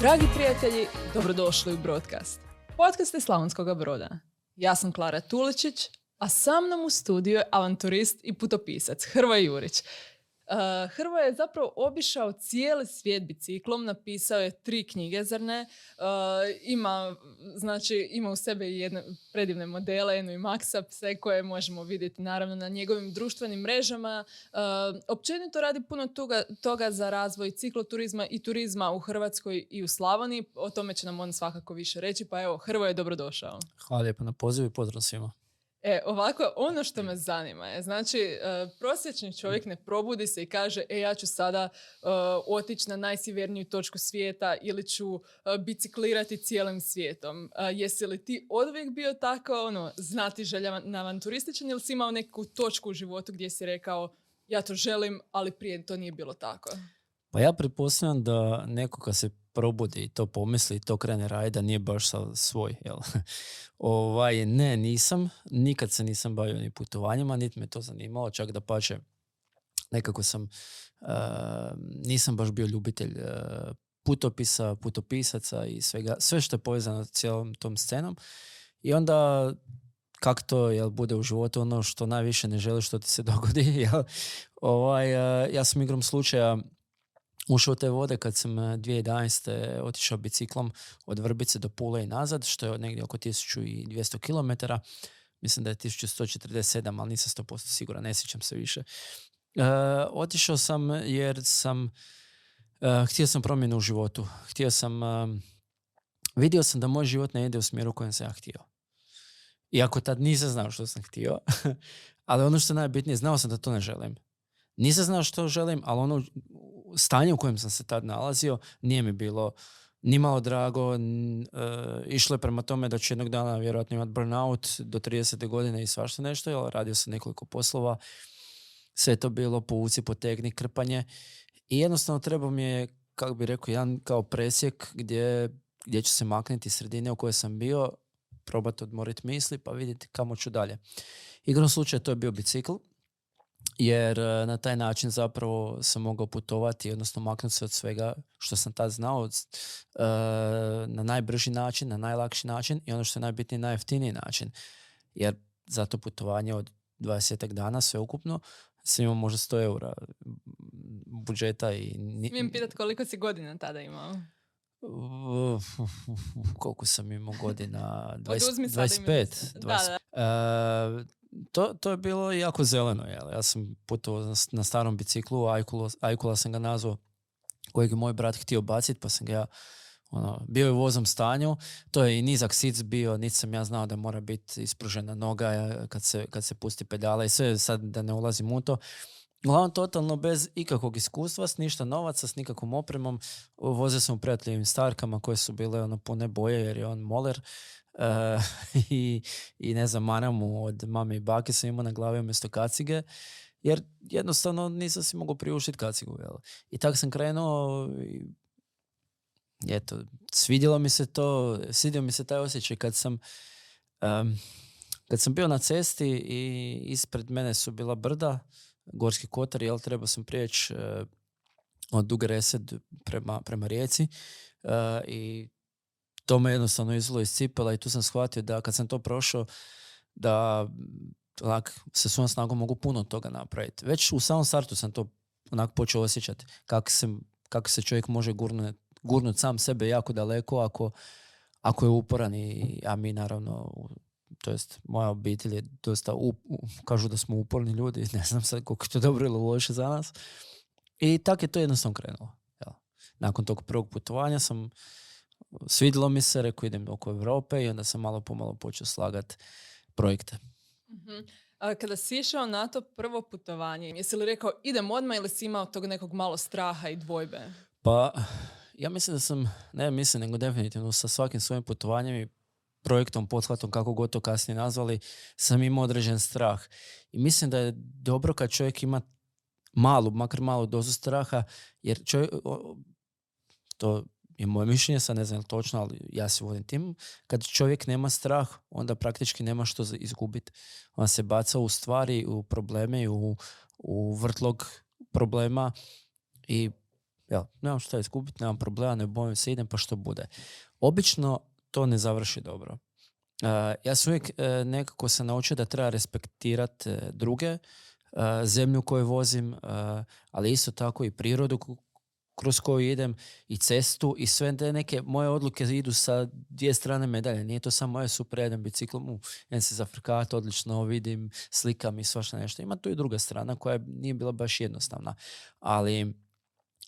Dragi prijatelji, dobrodošli u Broadcast. Podcast je Slavonskog broda. Ja sam Klara Tuličić, a sa mnom u studiju je avanturist i putopisac Hrvoje Jurić. Uh, Hrvoje je zapravo obišao cijeli svijet biciklom, napisao je tri knjige, zar ne? Ima, znači, ima u sebi jedne predivne modele, jednu i Maxa, sve koje možemo vidjeti naravno na njegovim društvenim mrežama. Općenito radi puno toga, toga za razvoj cikloturizma i turizma u Hrvatskoj i u Slavoniji. O tome će nam on svakako više reći, pa evo, Hrvoje je dobrodošao. Hvala lijepo na pozivu i pozdrav svima. E, ovako, ono što me zanima je, znači, uh, prosječni čovjek ne probudi se i kaže, e, ja ću sada uh, otići na najsjeverniju točku svijeta ili ću uh, biciklirati cijelim svijetom. jesi li ti odvijek bio tako, ono, znati želja na avanturističan ili si imao neku točku u životu gdje si rekao, ja to želim, ali prije to nije bilo tako? Pa ja pretpostavljam da neko kad se probudi i to pomisli i to krene raditi da nije baš svoj. Jel? ovaj, ne, nisam. Nikad se nisam bavio ni putovanjima, niti me to zanimalo. Čak da pače, nekako sam, uh, nisam baš bio ljubitelj uh, putopisa, putopisaca i svega, sve što je povezano s cijelom tom scenom. I onda kako to jel, bude u životu ono što najviše ne želiš što ti se dogodi. Jel? Ovaj, uh, ja sam igrom slučaja ušao te vode kad sam 2011. Eh, otišao biciklom od Vrbice do Pule i nazad, što je negdje oko 1200 km. Mislim da je 1147, ali nisam 100% siguran, ne sjećam se više. Uh, otišao sam jer sam uh, htio sam promjenu u životu. Htio sam vidio sam da moj život ne ide u smjeru kojem sam ja htio. Iako tad nisam znao što sam htio, ali ono što je najbitnije, znao sam da to ne želim. Nisam znao što želim, ali ono stanje u kojem sam se tad nalazio nije mi bilo ni malo drago. Uh, išlo je prema tome da ću jednog dana vjerojatno imati burnout do 30. godine i svašta nešto, jer radio sam nekoliko poslova. Sve to bilo povuci, potegni, krpanje. I jednostavno treba mi je, kako bi rekao, jedan kao presjek gdje, gdje ću se maknuti sredine u kojoj sam bio, probati odmoriti misli pa vidjeti kamo ću dalje. Igrom slučaja to je bio bicikl jer e, na taj način zapravo sam mogao putovati, odnosno maknuti se od svega što sam tad znao e, na najbrži način, na najlakši način i ono što je najbitniji, najjeftiniji način. Jer za to putovanje od 20 dana sve ukupno sam imao možda 100 eura budžeta. I... Smijem pitat koliko si godina tada imao? koliko sam imao godina? 20, 25. 20. Uh, to, to je bilo jako zeleno. Jel? Ja sam putovao na starom biciklu, Ajkula, Ajkula sam ga nazvao, kojeg je moj brat htio baciti, pa sam ga ja ono, bio je u vozom stanju, to je i nizak sic bio, niti sam ja znao da mora biti ispružena noga kad se, kad se pusti pedala i sve, sad da ne ulazim u to. Uglavnom, totalno bez ikakvog iskustva, s ništa novaca, s nikakvom opremom. Vozio sam u prijateljivim starkama koje su bile ono pune boje jer je on moler. Uh, i, i ne znam, maramu od mame i bake sam imao na glavi umjesto kacige, jer jednostavno nisam si mogao priuštiti kacigu. Jel? I tako sam krenuo i eto, svidjelo mi se to, svidio mi se taj osjećaj kad sam um, kad sam bio na cesti i ispred mene su bila brda, Gorski kotar, jel, trebao sam prijeći uh, od Duge Resed prema, prema rijeci uh, i to me jednostavno izvilo iz cipela i tu sam shvatio da kad sam to prošao, da onak, sa svojom snagom mogu puno toga napraviti. Već u samom startu sam to onak počeo osjećati kako se, kako se čovjek može gurnuti gurnut sam sebe jako daleko ako, ako je uporan i a mi naravno to jest moja obitelj je dosta kažu da smo uporni ljudi ne znam sad koliko je to dobro ili loše za nas. I tako je to jednostavno krenulo nakon tog prvog putovanja sam svidilo mi se, rekao idem oko Europe i onda sam malo pomalo počeo slagati projekte. uh A kada si išao na to prvo putovanje, jesi li rekao idem odmah ili si imao tog nekog malo straha i dvojbe? Pa, ja mislim da sam, ne mislim, nego definitivno sa svakim svojim putovanjem i projektom, pothvatom, kako god to kasnije nazvali, sam imao određen strah. I mislim da je dobro kad čovjek ima malu, makar malu dozu straha, jer čovjek, to je moje mišljenje, sad ne znam točno, ali ja se vodim tim, kad čovjek nema strah, onda praktički nema što izgubiti. On se baca u stvari, u probleme, u, u vrtlog problema i jel, nemam šta izgubiti, nemam problema, ne bojim se, idem pa što bude. Obično to ne završi dobro. Uh, ja sam uvijek uh, nekako se naučio da treba respektirati uh, druge, zemlju koju vozim, ali isto tako i prirodu kroz koju idem i cestu i sve te neke moje odluke idu sa dvije strane medalje. Nije to samo moje super, jedan biciklom, u, se zafrkat, odlično vidim, slikam i svašta nešto. Ima tu i druga strana koja nije bila baš jednostavna. Ali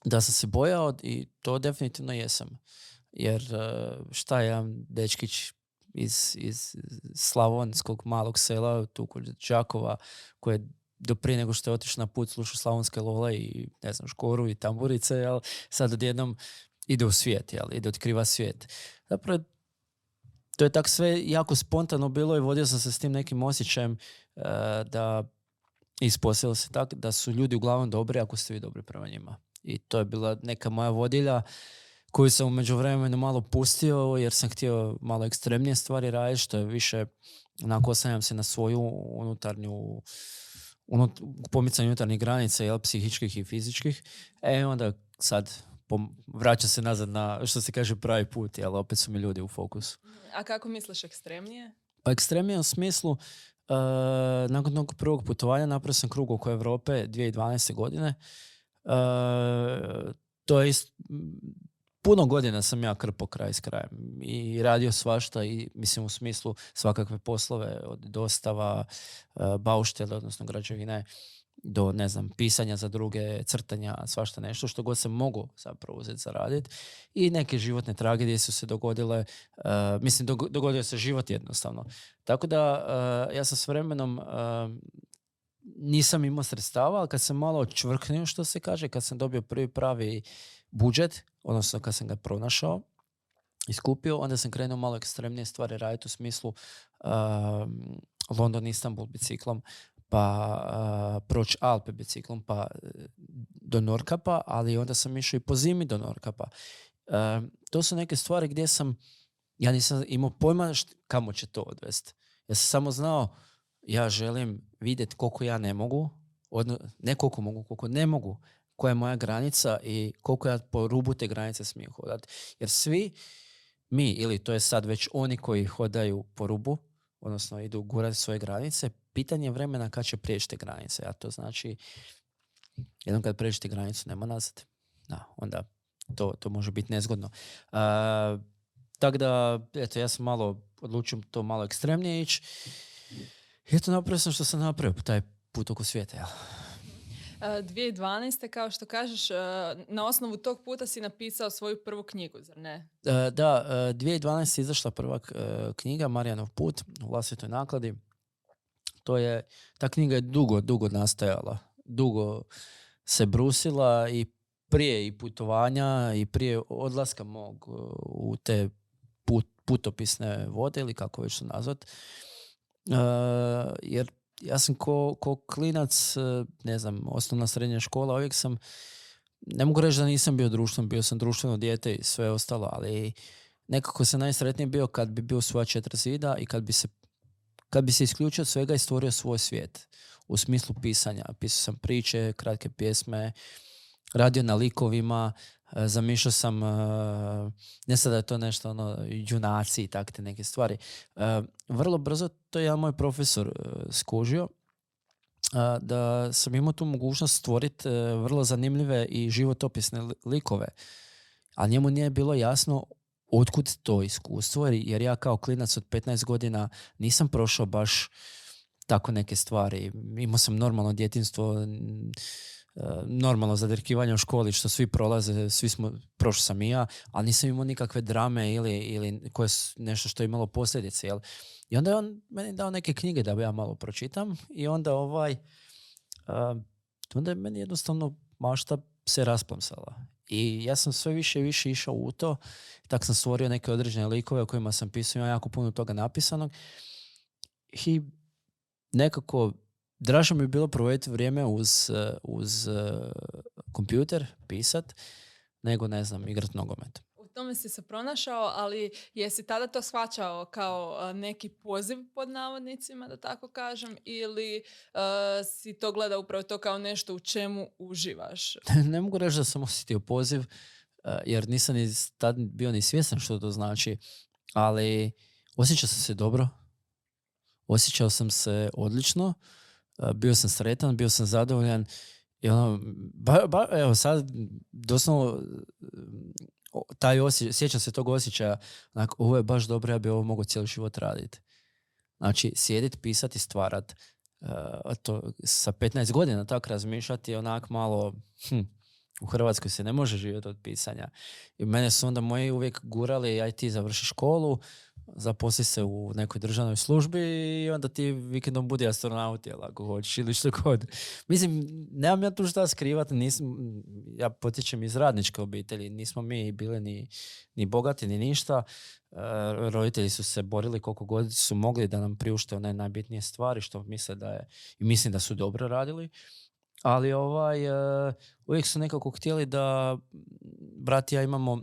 da sam se bojao i to definitivno jesam. Jer e, šta jedan dečkić iz, iz slavonskog malog sela, tu kod Đakova, koji je do prije nego što je otišao na put slušao Slavonske lole i ne znam, škoru i tamburice, jel, sad odjednom ide u svijet, jel, ide otkriva svijet. Zapravo, to je tako sve jako spontano bilo i vodio sam se s tim nekim osjećajem uh, da ispostavilo se tako da su ljudi uglavnom dobri ako ste vi dobri prema njima. I to je bila neka moja vodilja koju sam u međuvremenu malo pustio jer sam htio malo ekstremnije stvari raditi, što je više onako osanjam se na svoju unutarnju unut, pomicanje unutarnjih granica, jel, psihičkih i fizičkih, e onda sad pom- vraća se nazad na, što se kaže, pravi put, jel, opet su mi ljudi u fokusu. A kako misliš ekstremnije? Pa ekstremnije u smislu, uh, nakon tog prvog putovanja napravio sam krug oko Europe 2012. godine. Uh, to je ist, puno godina sam ja krpo kraj s krajem i radio svašta i mislim u smislu svakakve poslove od dostava, e, bauštele, odnosno građevine do, ne znam, pisanja za druge, crtanja, svašta nešto što god sam mogu zapravo uzeti za radit. I neke životne tragedije su se dogodile, uh, mislim, dogodio se život jednostavno. Tako da uh, ja sam s vremenom nisam imao sredstava, ali kad sam malo čvrknio, što se kaže, kad sam dobio prvi pravi budžet, odnosno kad sam ga pronašao i onda sam krenuo malo ekstremnije stvari raditi u smislu uh, London, Istanbul biciklom, pa uh, proći Alpe biciklom, pa uh, do Norkapa, ali onda sam išao i po zimi do Norkapa. Uh, to su neke stvari gdje sam, ja nisam imao pojma št, kamo će to odvesti. Ja sam samo znao, ja želim vidjeti koliko ja ne mogu, odno, ne koliko mogu, koliko ne mogu, koja je moja granica i koliko ja po rubu te granice smijem hodati. Jer svi mi, ili to je sad već oni koji hodaju po rubu, odnosno idu gurati svoje granice, pitanje vremena kad će prijeći te granice. A to znači, jednom kad prijeći granicu, nema nazad. Da, onda to, to može biti nezgodno. Uh, tako da, eto, ja sam malo odlučio to malo ekstremnije ići. I eto, napravio sam što sam napravio, taj put oko svijeta, jel? 2012. kao što kažeš, na osnovu tog puta si napisao svoju prvu knjigu, zar ne? Da, 2012. je izašla prva knjiga Marijanov put u vlastitoj nakladi. To je, ta knjiga je dugo, dugo nastajala. Dugo se brusila i prije i putovanja i prije odlaska mog u te put, putopisne vode ili kako već su nazvat. jer ja sam ko, ko klinac, e, ne znam, osnovna srednja škola, uvijek sam, ne mogu reći da nisam bio društveno, bio sam društveno dijete i sve ostalo, ali nekako sam najsretniji bio kad bi bio svoja četiri zida i kad bi se kad bi se isključio od svega i stvorio svoj svijet u smislu pisanja. Pisao sam priče, kratke pjesme, radio na likovima, zamišljao sam, e, ne sad da je to nešto ono, junaci i takve neke stvari. E, vrlo brzo to je jedan moj profesor skužio da sam imao tu mogućnost stvoriti vrlo zanimljive i životopisne likove. A njemu nije bilo jasno otkud to iskustvo, jer ja kao klinac od 15 godina nisam prošao baš tako neke stvari. Imao sam normalno djetinstvo, E, normalno zadrkivanje u školi što svi prolaze, svi smo, prošli sam i ja, ali nisam imao nikakve drame ili, ili koje nešto što je imalo posljedice. Jel? I onda je on meni dao neke knjige da ja malo pročitam i onda ovaj, uh, onda je meni jednostavno mašta se rasplamsala. I ja sam sve više i više išao u to. Tak sam stvorio neke određene likove o kojima sam pisao, ima jako puno toga napisanog. I nekako draže mi je bilo provoditi vrijeme uz, eh, uz uh, kompjuter, pisat, nego, ne znam, igrat nogomet. U tome si se pronašao, ali jesi tada to shvaćao kao neki poziv pod navodnicima, da tako kažem, ili si to gleda upravo to kao nešto u čemu uživaš? ne mogu reći da sam osjetio poziv, jer nisam ni tad bio ni svjestan što to znači, ali osjećao sam se dobro, osjećao sam se odlično, bio sam sretan, bio sam zadovoljan i ono, ba, ba, evo sad doslovno taj osjećaj, sjećam se tog osjećaja, onak, ovo je baš dobro, ja bi ovo mogao cijeli život raditi. Znači, sjediti, pisati, stvarat, uh, to sa 15 godina tako razmišljati onak malo, hm, u Hrvatskoj se ne može živjeti od pisanja. I mene su onda moji uvijek gurali, aj ti završi školu, zaposli se u nekoj državnoj službi i onda ti vikendom budi astronaut, jel, ako hoćeš ili što god. Mislim, nemam ja tu šta skrivati, nisam, ja potječem iz radničke obitelji, nismo mi bili ni, ni bogati, ni ništa. E, roditelji su se borili koliko god su mogli da nam priušte one najbitnije stvari, što misle da je, i mislim da su dobro radili. Ali ovaj, e, uvijek su nekako htjeli da brat ja imamo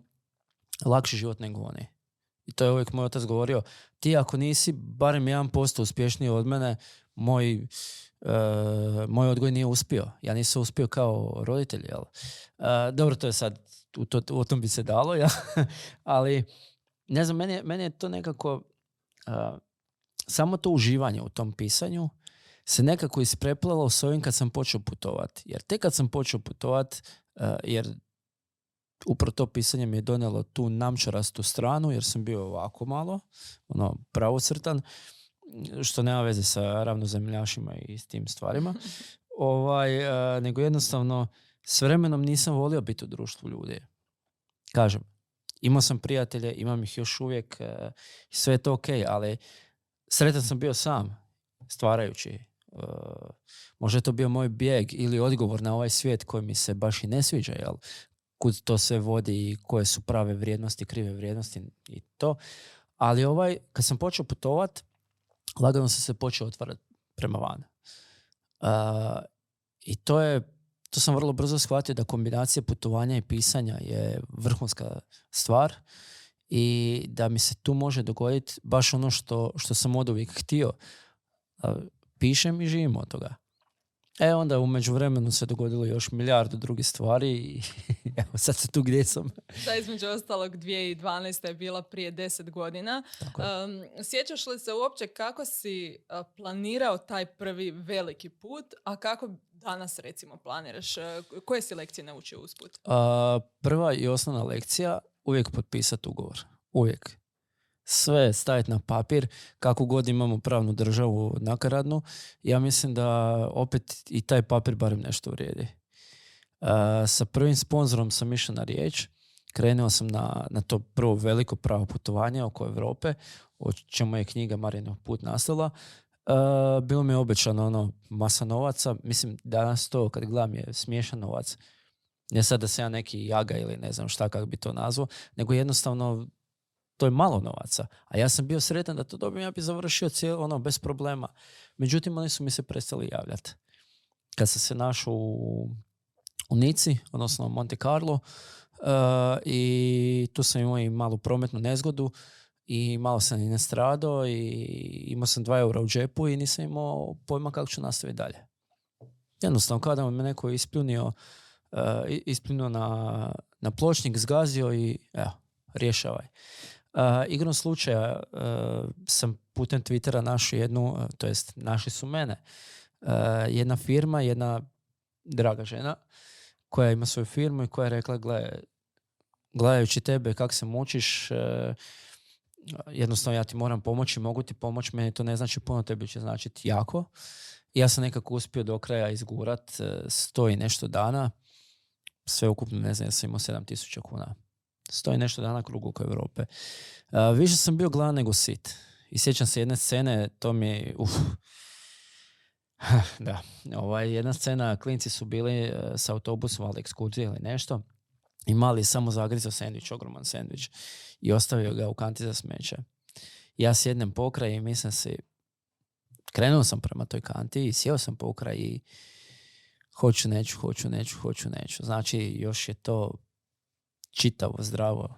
lakši život nego oni. I to je uvijek moj otac govorio, ti ako nisi barem 1% uspješniji od mene, moj, uh, moj odgoj nije uspio. Ja nisam uspio kao roditelj, jel? Uh, dobro, to je sad, u, to, u tom bi se dalo, ja. ali ne znam, meni, meni je to nekako uh, samo to uživanje u tom pisanju se nekako ispreplalo s ovim kad sam počeo putovati. Jer tek kad sam počeo putovati, jer upravo to pisanje mi je donijelo tu namčarastu stranu jer sam bio ovako malo, ono pravocrtan, što nema veze sa ravnozemljašima i s tim stvarima. ovaj, nego jednostavno s vremenom nisam volio biti u društvu ljudi. Kažem, imao sam prijatelje, imam ih još uvijek uh, sve je to ok, ali sretan sam bio sam, stvarajući. Uh, možda je to bio moj bijeg ili odgovor na ovaj svijet koji mi se baš i ne sviđa, jel? Kud to se vodi i koje su prave vrijednosti, krive vrijednosti i to. Ali ovaj, kad sam počeo putovat, lagano sam se počeo otvarati prema van. Uh, I to je, to sam vrlo brzo shvatio da kombinacija putovanja i pisanja je vrhunska stvar i da mi se tu može dogoditi baš ono što, što sam od uvijek htio. Uh, pišem i živim od toga. E onda u međuvremenu se dogodilo još milijardu drugih stvari i evo sad se tu gdje sam. Da, između ostalog 2012. je bila prije 10 godina. Um, sjećaš li se uopće kako si planirao taj prvi veliki put, a kako danas recimo planiraš? koje si lekcije naučio usput? Uh, prva i osnovna lekcija, uvijek potpisati ugovor. Uvijek sve staviti na papir, kako god imamo pravnu državu nakaradnu, ja mislim da opet i taj papir barem nešto vrijedi. Uh, sa prvim sponzorom sam išao na riječ, krenuo sam na, na to prvo veliko pravo putovanje oko Europe, o čemu je knjiga Marinov put nastala. Uh, bilo mi je obećano ono, masa novaca, mislim danas to kad gledam je smiješan novac, ne sad da se ja neki jaga ili ne znam šta kako bi to nazvao, nego jednostavno to je malo novaca. A ja sam bio sretan da to dobijem, ja bi završio cijelo ono bez problema. Međutim, oni su mi se prestali javljati. Kad sam se našao u, u Nici, odnosno Monte Carlo, uh, i tu sam imao i malu prometnu nezgodu i malo sam i nastradao i imao sam dva eura u džepu i nisam imao pojma kako ću nastaviti dalje. Jednostavno, kada me neko ispljunio, uh, ispljunio na, na pločnik, zgazio i evo, rješavaj. Uh, igrom slučaja uh, sam putem Twittera našao jednu, uh, to jest našli su mene, jedna firma, jedna draga žena koja ima svoju firmu i koja je rekla, gle, gledajući tebe kako se mučiš, jednostavno ja ti moram pomoći, mogu ti pomoći, meni to ne znači puno, tebi će značiti jako. ja sam nekako uspio do kraja izgurat sto i nešto dana, sve ukupno ne znam, ja sam imao 7000 kuna stoji nešto dana krug oko Europe. Uh, više sam bio gladan nego sit. I sjećam se jedne scene, to mi uf, da, ovaj, jedna scena, klinci su bili uh, sa autobusom, ali ekskurzije ili nešto, i mali samo zagrizao sandvič, ogroman sandvič, i ostavio ga u kanti za smeće. Ja sjednem pokraj i mislim si, krenuo sam prema toj kanti i sjeo sam pokraj i hoću, neću, hoću, neću, hoću, neću. Znači, još je to čitavo, zdravo.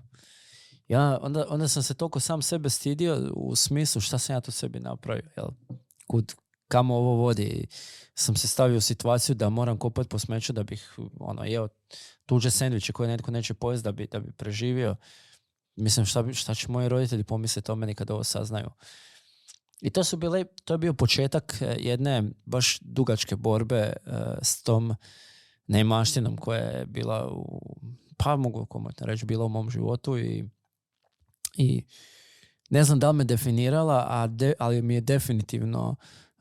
Ja, onda, onda sam se toliko sam sebe stidio u smislu šta sam ja to sebi napravio. Jel? Kud, kamo ovo vodi. Sam se stavio u situaciju da moram kopati po smeću da bih ono, jeo tuđe sendviče koje netko neće pojesti da bi, da bi preživio. Mislim, šta, bi- šta će moji roditelji pomisliti o meni kad ovo saznaju. I to su bile, to je bio početak eh, jedne baš dugačke borbe eh, s tom neimaštinom koja je bila u, pa mogu komotno reći, bila u mom životu i, i ne znam da li me definirala, a de- ali mi je definitivno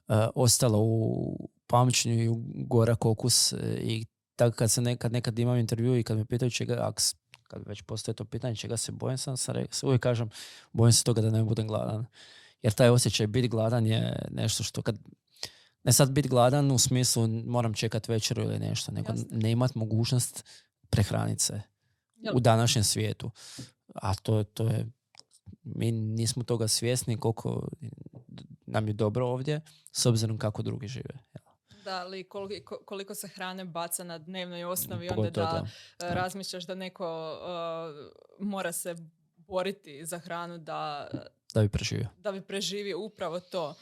eh, ostala u pamćenju i u gorak okus eh, i tako kad se nekad, nekad imam intervju i kad me pitaju čega, ak s- kad već postoje to pitanje čega se bojim, sam, sam re- uvijek kažem bojim se toga da ne budem gladan. Jer taj osjećaj biti gladan je nešto što kad ne sad biti gladan u smislu moram čekat večeru ili nešto, nego Jasno. ne imat mogućnost prehraniti se u današnjem svijetu. A to, to je, mi nismo toga svjesni koliko nam je dobro ovdje, s obzirom kako drugi žive. Da, ali koliko, koliko se hrane baca na dnevnoj osnovi, onda da e, razmišljaš da neko e, mora se boriti za hranu da, Da bi preživio. da bi preživio upravo to.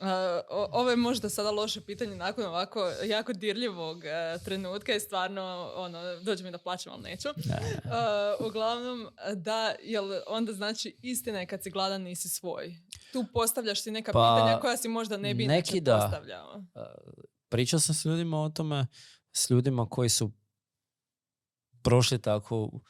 E, ovo je možda sada loše pitanje nakon ovako jako dirljivog e, trenutka i stvarno ono, dođe mi da plaćam, ali neću. Ne. E, uglavnom, da, jel onda znači istina je kad si gladan nisi svoj. Tu postavljaš si neka Pa, pitanja koja si možda ne bi neki da. postavljao. Pričao sam s ljudima o tome, s ljudima koji su prošli tako uh,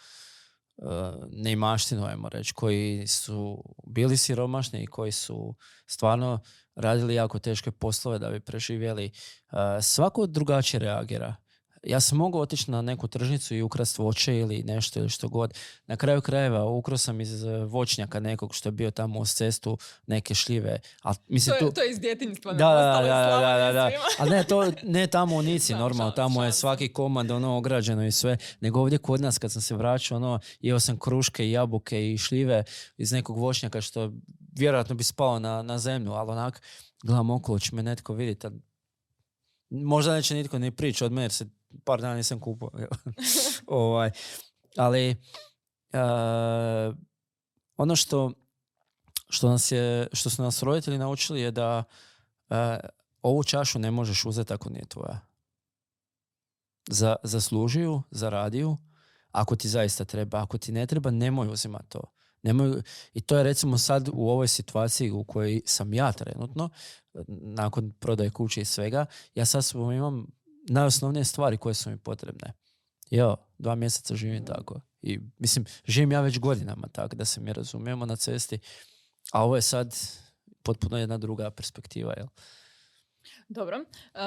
neimaštinu, ajmo reći, koji su bili siromašni i koji su stvarno radili jako teške poslove da bi preživjeli. Uh, svako drugačije reagira. Ja sam mogao otići na neku tržnicu i ukrast voće ili nešto ili što god. Na kraju krajeva ukrao sam iz eh, voćnjaka nekog što je bio tamo uz cestu neke šljive. A, mislim, To je, tu, to je iz djetinjstva. da, da, da, da, da. Ali ne, to, ne tamo u Nici, Da, normalno, tamo je svaki komad ono ograđeno i sve, nego ovdje kod nas kad sam se vraćao, ono, jeo sam kruške i jabuke i šljive iz nekog voćnjaka što vjerojatno bi spalo na, na zemlju, ali onak, gledam okolo, će me netko vidjeti, a možda neće nitko ni prići od mene, jer se par dana nisam kupao. ovaj, ali, uh, ono što, što, nas je, što su nas roditelji naučili je da uh, ovu čašu ne možeš uzeti ako nije tvoja. Za, zasluži ju, zaradi ju, ako ti zaista treba. Ako ti ne treba, nemoj uzimati to. Nemoj, I to je recimo sad u ovoj situaciji u kojoj sam ja trenutno, nakon prodaje kuće i svega, ja sad imam najosnovnije stvari koje su mi potrebne. Jo, dva mjeseca živim tako. I mislim, živim ja već godinama tako da se mi razumijemo na cesti, a ovo je sad potpuno jedna druga perspektiva, jel? Dobro. E,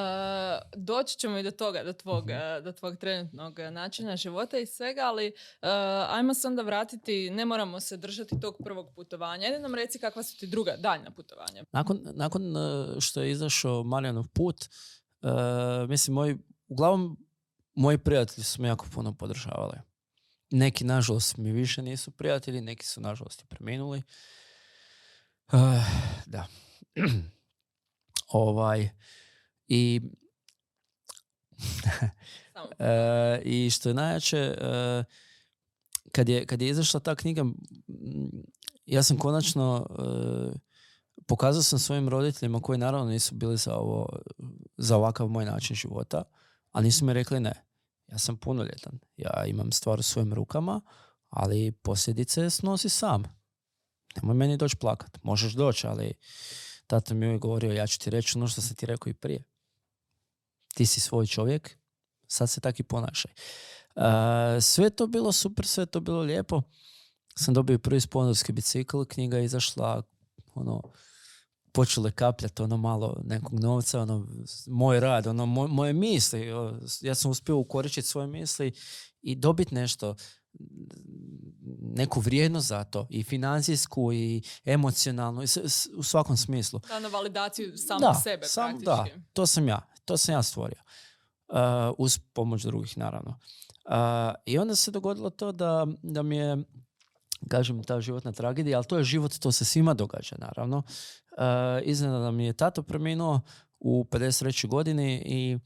doći ćemo i do toga, do tvog, e, do tvog trenutnog e, načina života i svega, ali e, ajmo se onda vratiti, ne moramo se držati tog prvog putovanja. Ajde nam reci kakva su ti druga, daljna putovanja. Nakon, nakon što je izašao Marijanov put, mislim, moji, uglavnom, moji prijatelji su me jako puno podržavali. Neki, nažalost, mi više nisu prijatelji, neki su, nažalost, i preminuli. Da. ovaj, i. E, I što je najjače, e, kad, je, kad je izašla ta knjiga, ja sam konačno e, pokazao sam svojim roditeljima koji naravno nisu bili za, ovo, za ovakav moj način života, a nisu mi rekli ne. Ja sam punoljetan. Ja imam stvar u svojim rukama, ali posljedice snosi sam. Nemoj meni doći plakat. Možeš doći, ali tata mi je govorio, ja ću ti reći ono što sam ti rekao i prije. Ti si svoj čovjek, sad se tak i ponašaj. E, sve to bilo super, sve to bilo lijepo. Sam dobio prvi sponzorski bicikl, knjiga je izašla, ono, počele kapljati ono malo nekog novca, ono, moj rad, ono, moj- moje misli. Ja sam uspio ukoričiti svoje misli i dobiti nešto, neku vrijednost za to, i financijsku, i emocionalnu, i s- s- u svakom smislu. Da, na validaciju samog Da, sebe sam- praktički. Da, to sam ja. To sam ja stvorio. Uh, uz pomoć drugih, naravno. Uh, I onda se dogodilo to da, da mi je, kažem, ta životna tragedija, ali to je život, to se svima događa, naravno. Uh, iznenada mi je tato preminuo u 53. godini i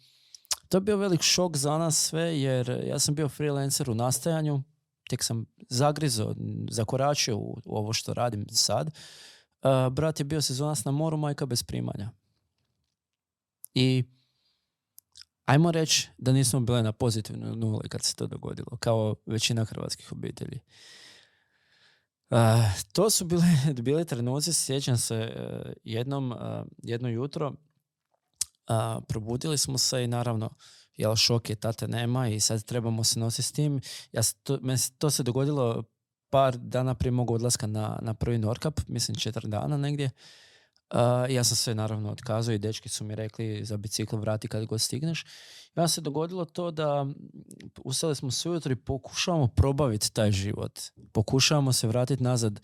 to je bio velik šok za nas sve, jer ja sam bio freelancer u nastajanju tek sam zagrizo, zakoračio u, u ovo što radim sad. Uh, brat je bio sezonac na moru, majka bez primanja. I ajmo reći da nismo bili na pozitivnoj nuli kad se to dogodilo, kao većina hrvatskih obitelji. Uh, to su bili, bili trenuci, sjećam se uh, jednom, jedno jutro, probudili smo se i naravno, jel šok je, tate nema i sad trebamo se nositi s tim. Ja, to, to se dogodilo par dana prije mog odlaska na, na prvi Norkap, mislim četiri dana negdje. Uh, ja sam sve naravno otkazao i dečki su mi rekli za bicikl vrati kad god stigneš. I onda se dogodilo to da ustali smo sve i pokušavamo probaviti taj život. Pokušavamo se vratiti nazad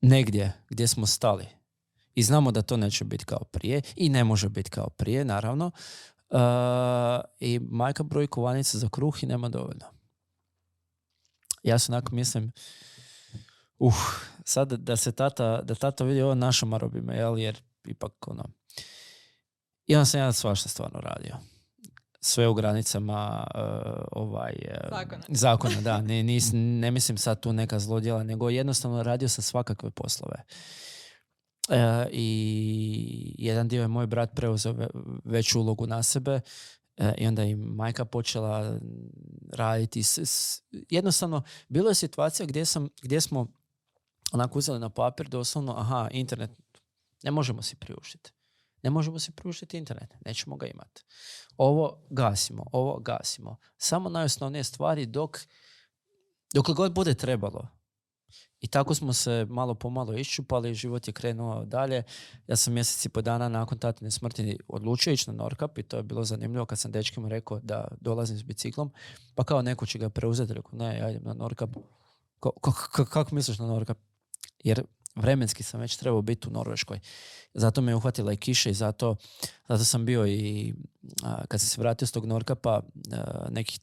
negdje gdje smo stali. I znamo da to neće biti kao prije i ne može biti kao prije, naravno. Uh, I majka broj kovanica za kruh i nema dovoljno. Ja se onako mislim, uh, sad da se tata, da tata vidi ovo našom marobima, jel, jer ipak ono, i sam ja svašta stvarno radio. Sve u granicama uh, ovaj, uh, zakona. zakona. da. Ne, nis, ne mislim sad tu neka zlodjela, nego jednostavno radio sam svakakve poslove. Uh, I jedan dio je moj brat preuzeo veću ulogu na sebe i onda i majka počela raditi. Jednostavno, bilo je situacija gdje, sam, gdje smo onako uzeli na papir doslovno, aha, internet ne možemo si priuštiti. Ne možemo si priuštiti internet, nećemo ga imati. Ovo gasimo, ovo gasimo. Samo najosnovnije stvari dok, dok god bude trebalo. I tako smo se malo po malo iščupali, život je krenuo dalje. Ja sam mjesec i po dana nakon tatine smrti odlučio ići na Norkap i to je bilo zanimljivo kad sam dečkima rekao da dolazim s biciklom. Pa kao neko će ga preuzeti, rekao ne, ja idem na Norkap. Kako misliš na Norkap? Jer vremenski sam već trebao biti u Norveškoj. Zato me je uhvatila i kiša i zato, zato sam bio i kad sam se vratio s tog Norkapa nekih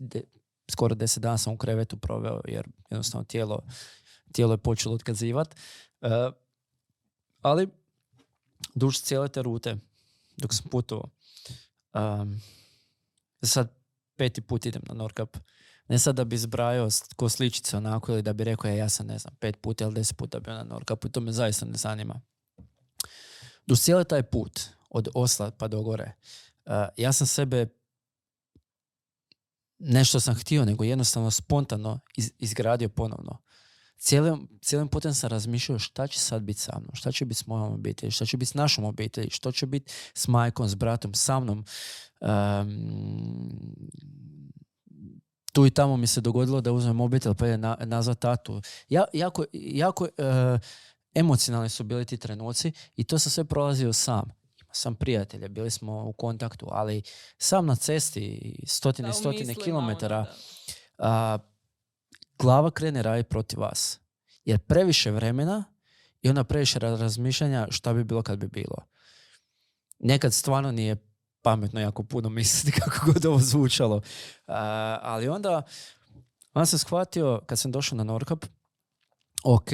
skoro deset dana sam u krevetu proveo jer jednostavno tijelo, tijelo je počelo otkazivat. ali duž cijele te rute dok sam putovao sad peti put idem na Norkap ne sad da bi zbrajao ko sličice onako ili da bi rekao ja, ja sam ne znam pet puta ili deset puta bio na Norkapu to me zaista ne zanima. Do cijeli taj put od Osla pa do gore uh, ja sam sebe nešto sam htio nego jednostavno spontano izgradio ponovno. Cijelim, cijelim putem sam razmišljao šta će sad biti sa mnom, šta će biti s mojom obitelji, šta će biti s našom obitelji, što će biti s majkom, s bratom, sa mnom. Um, tu i tamo mi se dogodilo da uzmem mobitel pa je na, nazvat tatu. Ja, jako jako e, emocionalni su bili ti trenuci i to sam sve prolazio sam. Sam prijatelja, bili smo u kontaktu, ali sam na cesti stotine i stotine kilometara a, glava krene raditi protiv vas. Jer previše vremena i onda previše razmišljanja šta bi bilo kad bi bilo. Nekad stvarno nije pametno jako puno misliti kako god ovo zvučalo. ali onda, onda sam shvatio, kad sam došao na Norkap, ok,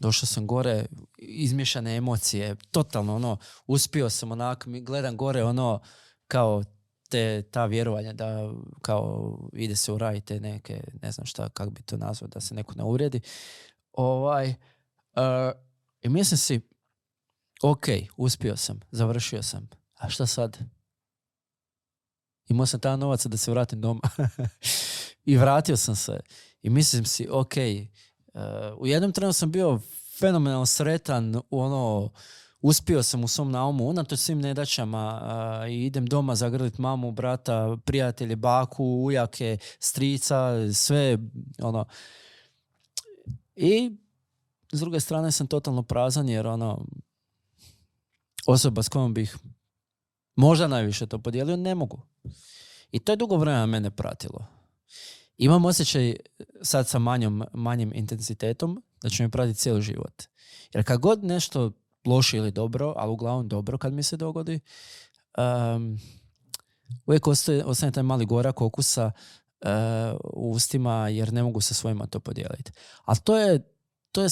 došao sam gore, izmješane emocije, totalno ono, uspio sam onak, gledam gore ono, kao te, ta vjerovanja da kao ide se u raj te neke, ne znam šta, kako bi to nazvao, da se neko ne uvredi. Ovaj, I mislim si, ok, uspio sam, završio sam. A šta sad? Imao sam ta novaca da se vratim doma. I vratio sam se. I mislim si, ok, uh, u jednom trenu sam bio fenomenalno sretan, ono, uspio sam u svom naumu, unatoč svim nedaćama uh, idem doma zagrlit mamu, brata, prijatelje, baku, ujake, strica, sve, ono. I s druge strane sam totalno prazan jer ono, osoba s kojom bih možda najviše to podijelio, ne mogu. I to je dugo vremena mene pratilo. Imam osjećaj sad sa manjom, manjim intenzitetom da će mi pratiti cijeli život. Jer kad god nešto loše ili dobro, ali uglavnom dobro kad mi se dogodi, um, uvijek ostaje, ostane taj mali gorak okusa uh, u ustima jer ne mogu sa svojima to podijeliti. Ali to je, to je,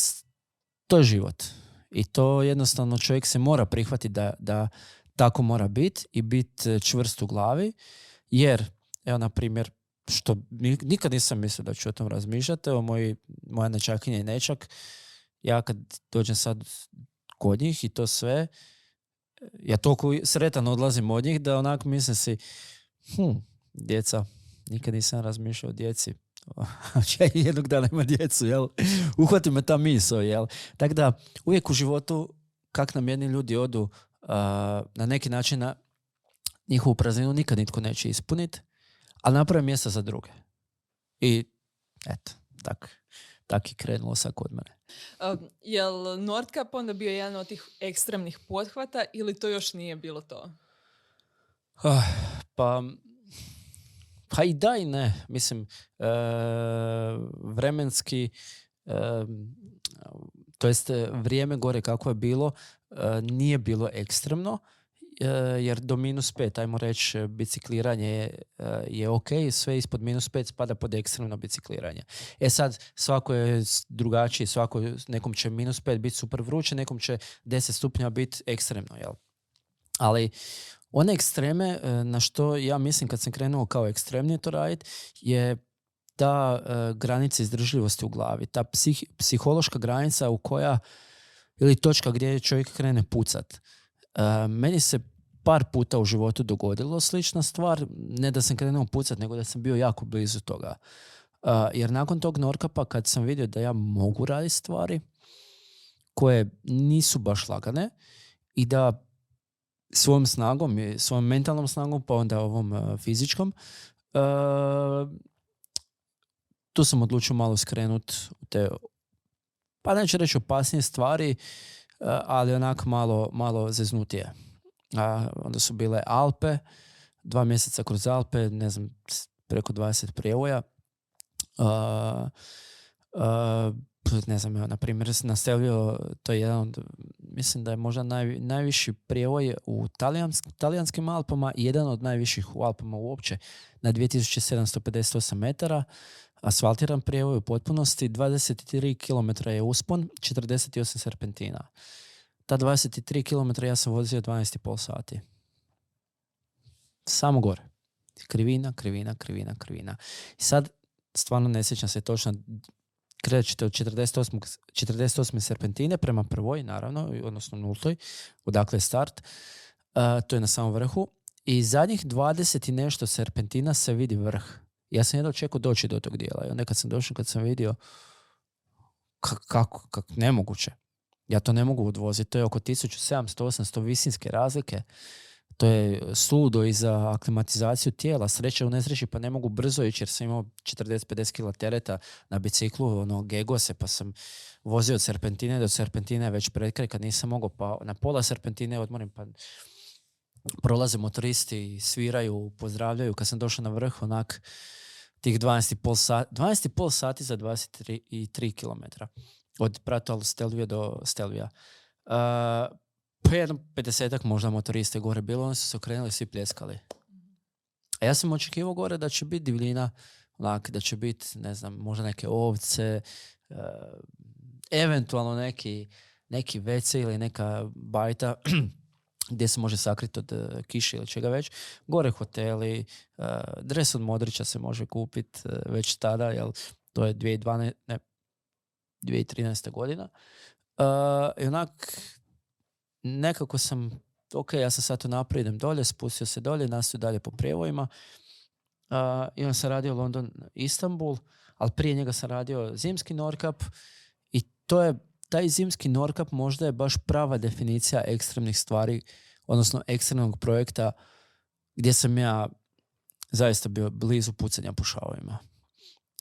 to je život. I to jednostavno čovjek se mora prihvatiti da, da tako mora biti i biti čvrst u glavi jer, evo na primjer, što nikad nisam mislio da ću o tom razmišljati. Evo, moj, moja nečakinja i nečak, ja kad dođem sad kod njih i to sve, ja toliko sretan odlazim od njih da onak mislim si, hm, djeca, nikad nisam razmišljao o djeci. ja jednog dana ima djecu, jel? Uhvati me ta misao, jel? Tako da, uvijek u životu, kak nam jedni ljudi odu, na neki način na njihovu prazninu nikad nitko neće ispuniti, ali naprave mjesta za druge. I, eto, tak, tak i krenulo sa kod mene. Um, jel Nordkap onda bio jedan od tih ekstremnih pothvata ili to još nije bilo to? Uh, pa, pa i da i ne. Mislim, uh, vremenski, uh, to jest vrijeme gore kako je bilo, nije bilo ekstremno, E, jer do minus pet, ajmo reći, bicikliranje je, e, je ok, sve ispod minus pet spada pod ekstremno bicikliranje. E sad, svako je drugačiji, svako, nekom će minus pet biti super vruće, nekom će 10 stupnja biti ekstremno, jel? Ali one ekstreme, e, na što ja mislim kad sam krenuo kao ekstremnije to raditi, je ta granica izdržljivosti u glavi, ta psihološka granica u koja, ili točka gdje čovjek krene pucat. Uh, meni se par puta u životu dogodilo slična stvar, ne da sam krenuo pucat, nego da sam bio jako blizu toga. Uh, jer nakon tog Norkapa, kad sam vidio da ja mogu raditi stvari koje nisu baš lagane i da svojom snagom, svojom mentalnom snagom, pa onda ovom uh, fizičkom, tu sam odlučio malo skrenut u te, pa neću reći opasnije stvari, Eh, ali onak malo, malo zeznutije. A, onda su bile Alpe, dva mjeseca kroz Alpe, ne znam, preko 20 prijevoja. Uh, ne znam, na primjer, nastavio, to je jedan od, mislim da je možda naj, najviši prijevoj u talijanskim Alpama i jedan od najviših u Alpama uopće na 2758 metara asfaltiran prijevoj u potpunosti, 23 km je uspon, 48 serpentina. Ta 23 km ja sam vozio 12,5 sati. Samo gore. Krivina, krivina, krivina, krivina. I sad, stvarno ne sjećam se točno, krećete od 48, 48 serpentine prema prvoj, naravno, odnosno nultoj, odakle je start. Uh, to je na samom vrhu. I zadnjih 20 i nešto serpentina se vidi vrh. Ja sam jedno čekao doći do tog dijela. I onda kad sam došao, kad sam vidio kako, kako, nemoguće. Ja to ne mogu odvoziti. To je oko 1700-800 visinske razlike. To je sludo i za aklimatizaciju tijela. Sreća u nesreći pa ne mogu brzo ići jer sam imao 40-50 kg tereta na biciklu, ono, gego se pa sam vozio od serpentine do serpentine već pred kad nisam mogao pa na pola serpentine odmorim pa prolaze motoristi, sviraju, pozdravljaju. Kad sam došao na vrh, onak, tih 12,5 sati, 12,5 sati za 23 km. Od Prato Stelvija do Stelvija. Uh, pa jedno 50 možda motoriste gore bilo, oni su se okrenuli, svi pljeskali. A ja sam očekivao gore da će biti divljina, onak, da će biti, ne znam, možda neke ovce, uh, eventualno neki, neki WC ili neka bajta gdje se može sakriti od uh, kiše ili čega već. Gore hoteli, uh, dres od Modrića se može kupiti uh, već tada, jel to je 2012, ne, 2013. godina. I onak, nekako sam, ok, ja sam sad tu naprijed, idem dolje, spustio se dolje, nastavio dalje po prijevojima. I on sam radio London, Istanbul, ali prije njega sam radio zimski Norkap i to je taj zimski Norkap možda je baš prava definicija ekstremnih stvari, odnosno ekstremnog projekta gdje sam ja zaista bio blizu pucanja po šavovima.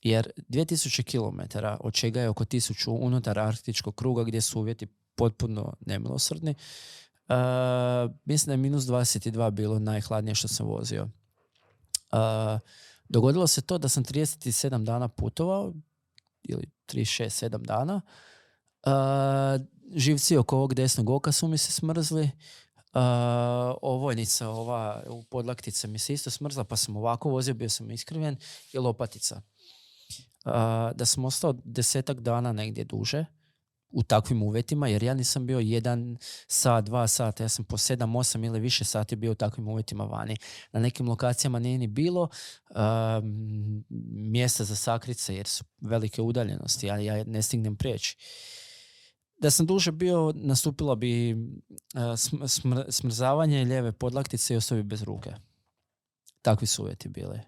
Jer 2000 km, od čega je oko 1000 unutar arktičkog kruga gdje su uvjeti potpuno nemilosrdni, uh, mislim da je minus 22 bilo najhladnije što sam vozio. Uh, dogodilo se to da sam 37 dana putovao, ili 36-7 dana, živci oko ovog desnog oka su mi se smrzli. Uh, ovojnica, ova u podlaktice mi se isto smrzla, pa sam ovako vozio, bio sam iskriven i lopatica. Uh, da sam ostao desetak dana negdje duže, u takvim uvjetima, jer ja nisam bio jedan sat, dva sata, ja sam po sedam, osam ili više sati bio u takvim uvjetima vani. Na nekim lokacijama nije ni bilo um, mjesta za sakrice, jer su velike udaljenosti, a ja ne stignem prijeći. Da sam duže bio, nastupilo bi uh, smrzavanje lijeve podlaktice i osobi bez ruke. Takvi su uvjeti bili.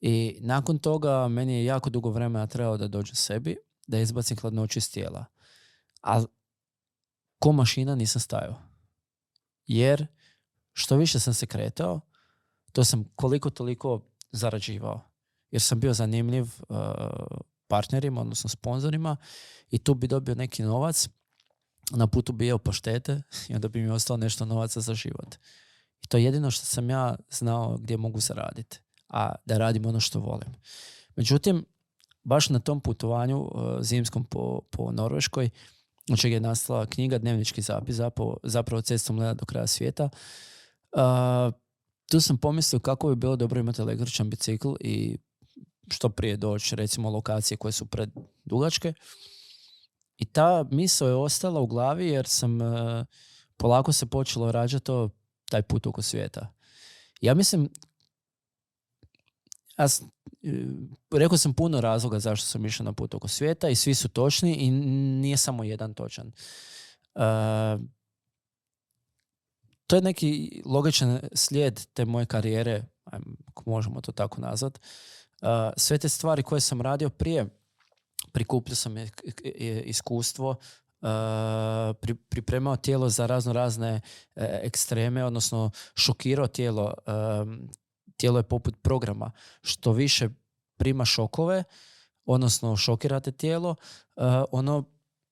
I nakon toga meni je jako dugo vremena trebalo da dođem sebi, da izbacim hladnoću iz tijela. A ko mašina nisam stajao. Jer što više sam se kretao, to sam koliko toliko zarađivao. Jer sam bio zanimljiv uh, partnerima, odnosno sponzorima i tu bi dobio neki novac, na putu bi jeo paštete i onda bi mi ostalo nešto novaca za život. I to je jedino što sam ja znao gdje mogu zaraditi, a da radim ono što volim. Međutim, baš na tom putovanju uh, zimskom po, po Norveškoj, od čega je nastala knjiga Dnevnički zapis, zapravo, zapravo cestom leda do kraja svijeta, uh, tu sam pomislio kako bi bilo dobro imati električan bicikl i što prije doći recimo lokacije koje su predugačke. I ta misao je ostala u glavi jer sam uh, polako se počelo rađati taj put oko svijeta. Ja mislim, ja, rekao sam puno razloga zašto sam išao na put oko svijeta i svi su točni i nije samo jedan točan. Uh, to je neki logičan slijed te moje karijere, možemo to tako nazvat. Sve te stvari koje sam radio prije, prikupljao sam iskustvo, pripremao tijelo za razno razne e, ekstreme, odnosno šokirao tijelo. Tijelo je poput programa. Što više prima šokove, odnosno šokirate tijelo, ono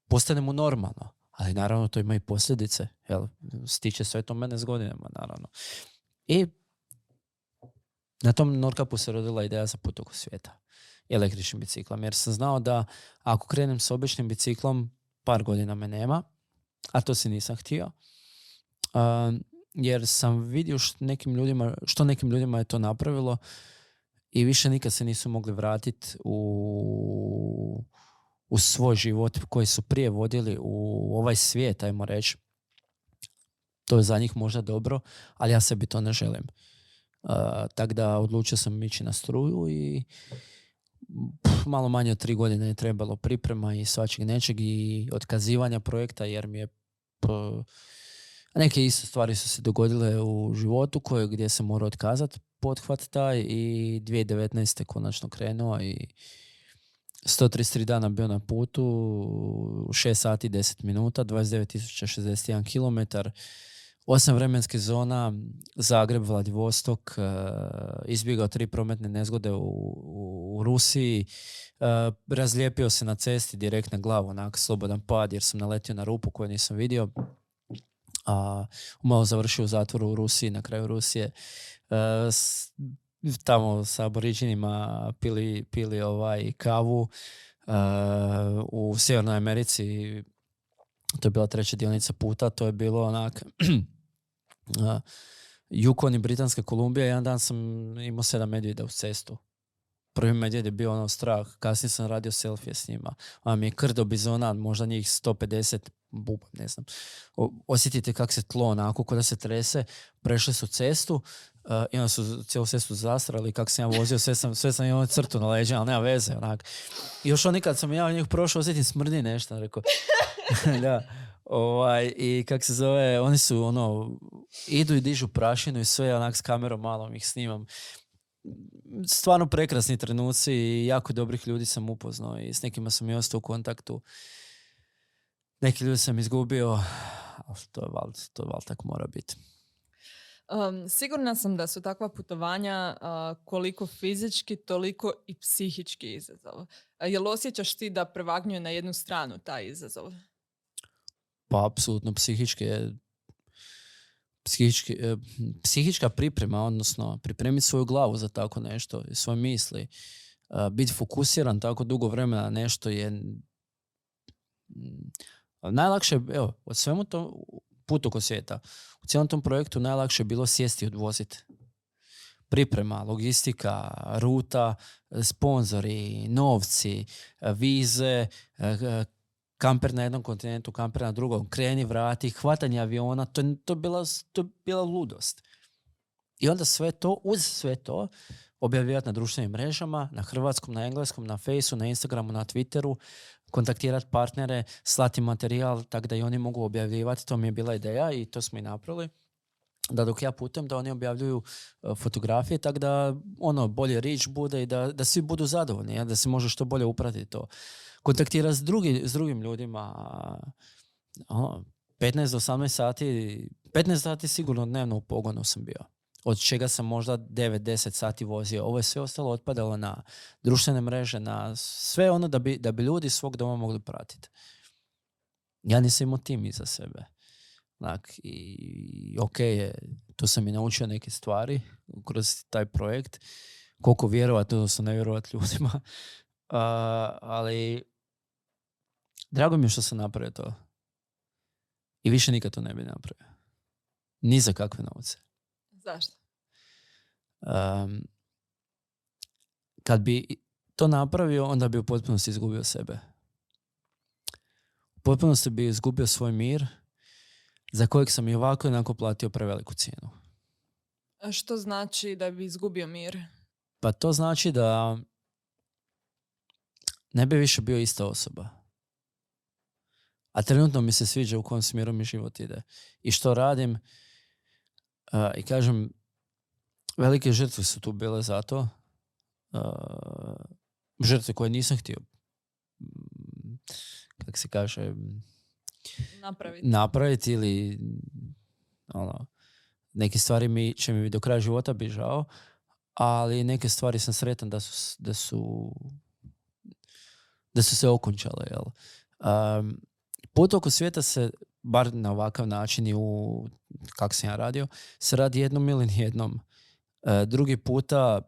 postane mu normalno. Ali naravno to ima i posljedice. Jel? Stiče sve to mene s godinama, naravno. I na tom Nordkapu se rodila ideja za put oko svijeta električnim biciklom. Jer sam znao da ako krenem s običnim biciklom, par godina me nema, a to se nisam htio. Uh, jer sam vidio što nekim ljudima, što nekim ljudima je to napravilo i više nikad se nisu mogli vratiti u, u svoj život koji su prije vodili u ovaj svijet, ajmo reći. To je za njih možda dobro, ali ja sebi to ne želim. Tako da odlučio sam ići na struju i malo manje od tri godine je trebalo priprema i svačeg nečeg i otkazivanja projekta jer mi je neke iste stvari su se dogodile u životu koje gdje sam morao otkazati pothvat taj i 2019. konačno krenuo i 133 dana bio na putu, 6 sati 10 minuta, 29.061 km, osam vremenskih zona, Zagreb, Vladivostok, uh, izbjegao tri prometne nezgode u, u, Rusiji, uh, razlijepio se na cesti direkt na glavu, onak slobodan pad jer sam naletio na rupu koju nisam vidio, a malo završio u zatvoru u Rusiji, na kraju Rusije. Uh, tamo sa aboriđinima pili, pili ovaj kavu u Sjevernoj Americi to je bila treća dionica puta, to je bilo onak Yukon i Britanska Kolumbija, jedan dan sam imao sedam medvjeda u cestu. Prvi medvjed je bio ono strah, kasnije sam radio selfije s njima. A mi je krdo bizona, možda njih 150 buba, ne znam. osjetite kako se tlo onako, kada se trese, prešli su cestu uh, i onda su cijelu cestu zastrali, kako sam ja vozio, sve sam, sve sam imao crtu na leđa, ali nema veze, onak. I još oni kad sam ja njih prošao, osjetim smrdi nešto, rekao. da. Ovaj, I kak se zove, oni su ono, idu i dižu prašinu i sve onak s kamerom malom ih snimam. Stvarno prekrasni trenuci i jako dobrih ljudi sam upoznao i s nekima sam i ostao u kontaktu. Neki ljudi sam izgubio, ali to je val, to je val tako mora biti. Um, sigurna sam da su takva putovanja koliko fizički, toliko i psihički izazov. Uh, jel osjećaš ti da prevagnjuje na jednu stranu taj izazov? Pa apsolutno psihički psihički, e, psihička priprema, odnosno pripremiti svoju glavu za tako nešto, svoje misli, e, biti fokusiran tako dugo vremena na nešto je najlakše, evo, od svemu to put oko svijeta, u cijelom tom projektu najlakše je bilo sjesti i odvoziti. Priprema, logistika, ruta, sponzori, novci, vize, kamper na jednom kontinentu, kamper na drugom, kreni, vrati, hvatanje aviona, to, to, bila, to bila ludost. I onda sve to, uz sve to, objavljivati na društvenim mrežama, na hrvatskom, na engleskom, na Faceu, na Instagramu, na Twitteru, kontaktirati partnere, slati materijal tako da i oni mogu objavljivati. To mi je bila ideja i to smo i napravili. Da dok ja putem, da oni objavljuju e, fotografije, tako da ono, bolje rič bude i da, da svi budu zadovoljni, ja, da se može što bolje upratiti to. Kontaktira s, drugi, s drugim ljudima, ono, 15 do 18 sati, 15 sati sigurno dnevno u pogonu sam bio. Od čega sam možda 9-10 sati vozio. Ovo je sve ostalo otpadalo na društvene mreže, na sve ono da bi, da bi ljudi svog doma mogli pratiti. Ja nisam imao tim iza sebe. Onak, i ok je, tu sam i naučio neke stvari kroz taj projekt. Koliko vjerovati, odnosno ne vjerovati ljudima. A, ali drago mi je što sam napravio to. I više nikad to ne bi napravio. Ni za kakve novce. Zašto? Um, kad bi to napravio, onda bi u potpunosti izgubio sebe. U potpunosti bi izgubio svoj mir, za kojeg sam i ovako onako platio preveliku cijenu. A što znači da bi izgubio mir? Pa to znači da ne bi više bio ista osoba. A trenutno mi se sviđa u kom smjeru mi život ide. I što radim, a, i kažem, velike žrtve su tu bile za to. A, žrtve koje nisam htio mm, kak se kaže, Napraviti. napraviti ili ono, neke stvari mi, će mi do kraja života bi žao, ali neke stvari sam sretan da su, da su, da su se okončale. Jel? Um, put oko svijeta se, bar na ovakav način i u, kak sam ja radio, se radi jednom ili nijednom. E, drugi puta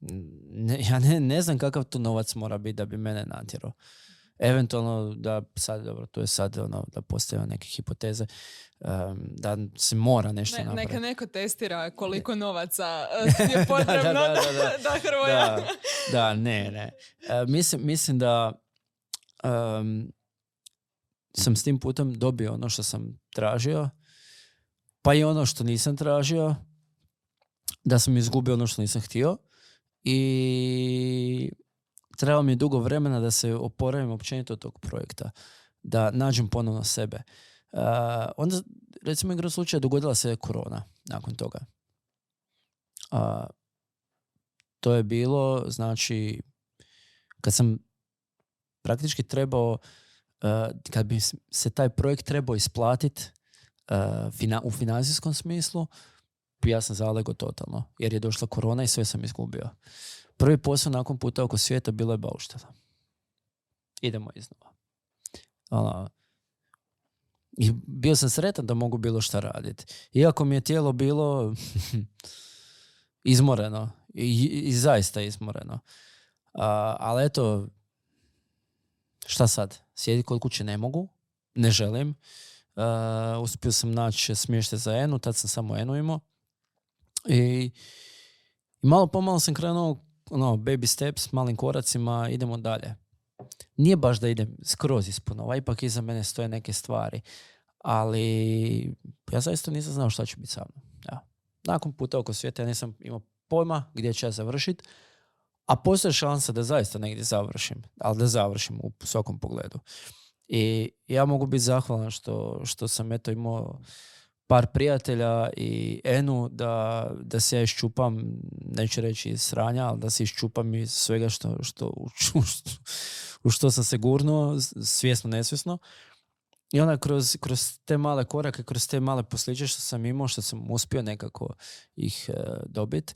ne, ja ne, ne znam kakav to novac mora biti da bi mene natjerao. Eventualno da sad, dobro, to je sad ono, da postoje neke hipoteze, em, da se mora nešto Ne, napraviti. neka neko testira koliko novaca eh, je potrebno da, da, da, da. da Hrvoja... da, da, ne, ne. E, mislim, mislim da em, sam s tim putem dobio ono što sam tražio, pa i ono što nisam tražio, da sam izgubio ono što nisam htio i trebalo mi je dugo vremena da se oporavim općenito od tog projekta, da nađem ponovno sebe. E, onda, recimo, igra slučaja, dogodila se korona nakon toga. A, to je bilo, znači, kad sam praktički trebao, uh, kad bi se taj projekt trebao isplatiti u financijskom smislu, ja sam zalego totalno, jer je došla korona i sve sam izgubio. Prvi posao nakon puta oko svijeta bilo je bauštela. Idemo iznova. Ono, I bio sam sretan da mogu bilo šta raditi. Iako mi je tijelo bilo izmoreno. I, i zaista izmoreno. A, ali eto, šta sad? Sjediti kod kuće ne mogu, ne želim. A, uspio sam naći smještaj za Enu, tad sam samo Enu imao. I, i malo pomalo sam krenuo ono, baby steps, malim koracima, idemo dalje. Nije baš da idem skroz ispunova, ipak iza mene stoje neke stvari. Ali ja zaista nisam znao šta će biti sa mnom. Ja. Nakon puta oko svijeta ja nisam imao pojma gdje ću ja završiti, a postoje šansa da zaista negdje završim, ali da završim u svakom pogledu. I ja mogu biti zahvalan što, što sam eto imao par prijatelja i Enu da, da se ja iščupam, neću reći iz sranja, ali da se iščupam iz svega što, što, u, što, u što sam se svjesno, nesvjesno. I onda kroz, kroz te male korake, kroz te male posliće što sam imao, što sam uspio nekako ih e, dobiti,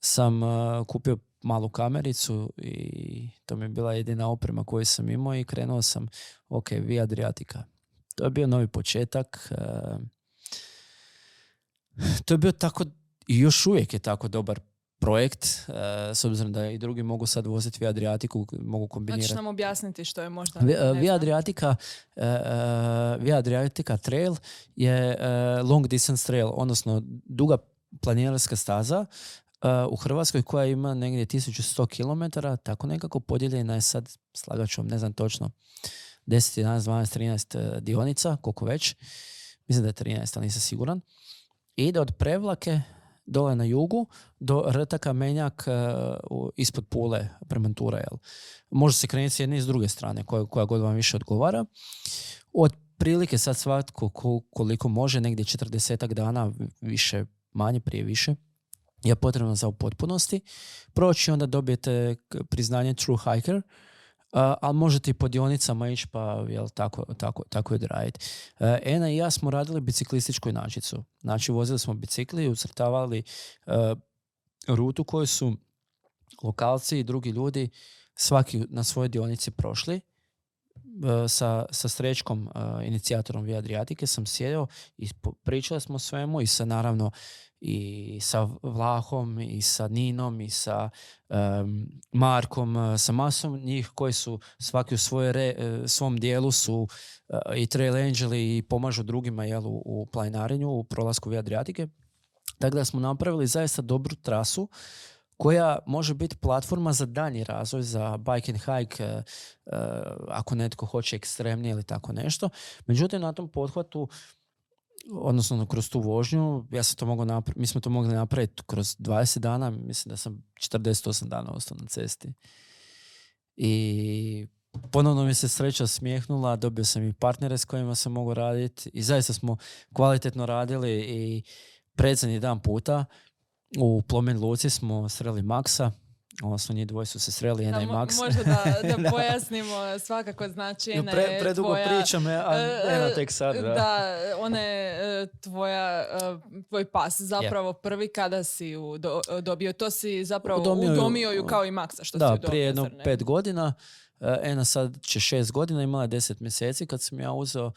sam e, kupio malu kamericu i to mi je bila jedina oprema koju sam imao i krenuo sam, ok, Via Adriatica. To je bio novi početak. e, to je bio tako, i još uvijek je tako dobar projekt, e, s obzirom da i drugi mogu sad voziti Via Adriatiku, mogu kombinirati. Hoćeš nam objasniti što je možda... Via znam. Adriatica, uh, uh, Via Adriatica Trail je uh, long distance trail, odnosno duga planinarska staza u Hrvatskoj koja ima negdje 1100 km, tako nekako podijeljena je sad, slagačom, ne znam točno, 10, 11, 12, 13 dionica, koliko već. Mislim da je 13, ali nisam siguran. Ide od Prevlake dole na jugu do Rtaka Menjak uh, ispod Pule prema Tura. Jel? Može se krenuti s jedne i s druge strane, koja, koja god vam više odgovara. Od prilike sad svatko koliko može, negdje 40 dana, više, manje, prije više, je potrebno za u potpunosti. Proći onda dobijete priznanje True Hiker, ali možete i po dionicama ići pa jel, tako, tako, tako i raditi. E, Ena i ja smo radili biciklističku inačicu. Znači vozili smo bicikli i ucrtavali uh, rutu koju su lokalci i drugi ljudi svaki na svojoj dionici prošli. Uh, sa, sa Srećkom, inicijatorom Via Adriatike, sam sjedio i pričali smo svemu i sa naravno i sa Vlahom i sa Ninom i sa Markom, eh, sa masom njih koji su svaki u svoje re, svom dijelu su uh, i trail angeli i pomažu drugima jel, u, u planinarenju, u prolasku Via Adriatike. Tako da smo napravili zaista dobru trasu koja može biti platforma za danji razvoj, za bike and hike, ako netko hoće ekstremnije ili tako nešto. Međutim, na tom pothvatu odnosno kroz tu vožnju, ja sam to mogao napraviti, mi smo to mogli napraviti kroz 20 dana, mislim da sam 48 dana ostao na cesti. I ponovno mi se sreća smijehnula, dobio sam i partnere s kojima sam mogu raditi i zaista smo kvalitetno radili i predzadnji dan puta u Plomen Luci smo sreli Maksa, odnosno njih dvoje su se sreli, Ena i Max. Možda da, da pojasnimo svakako znači Ena Pre, predugo tvoja, pričam, a uh, Ena tek sad. Da, da ona je uh, tvoja, uh, tvoj pas zapravo yeah. prvi kada si u do, dobio, to si zapravo udomio, udomio ju kao i Maxa što da, si udomio. prije jedno pet godina, Ena sad će šest godina, imala je deset mjeseci kad sam ja uzeo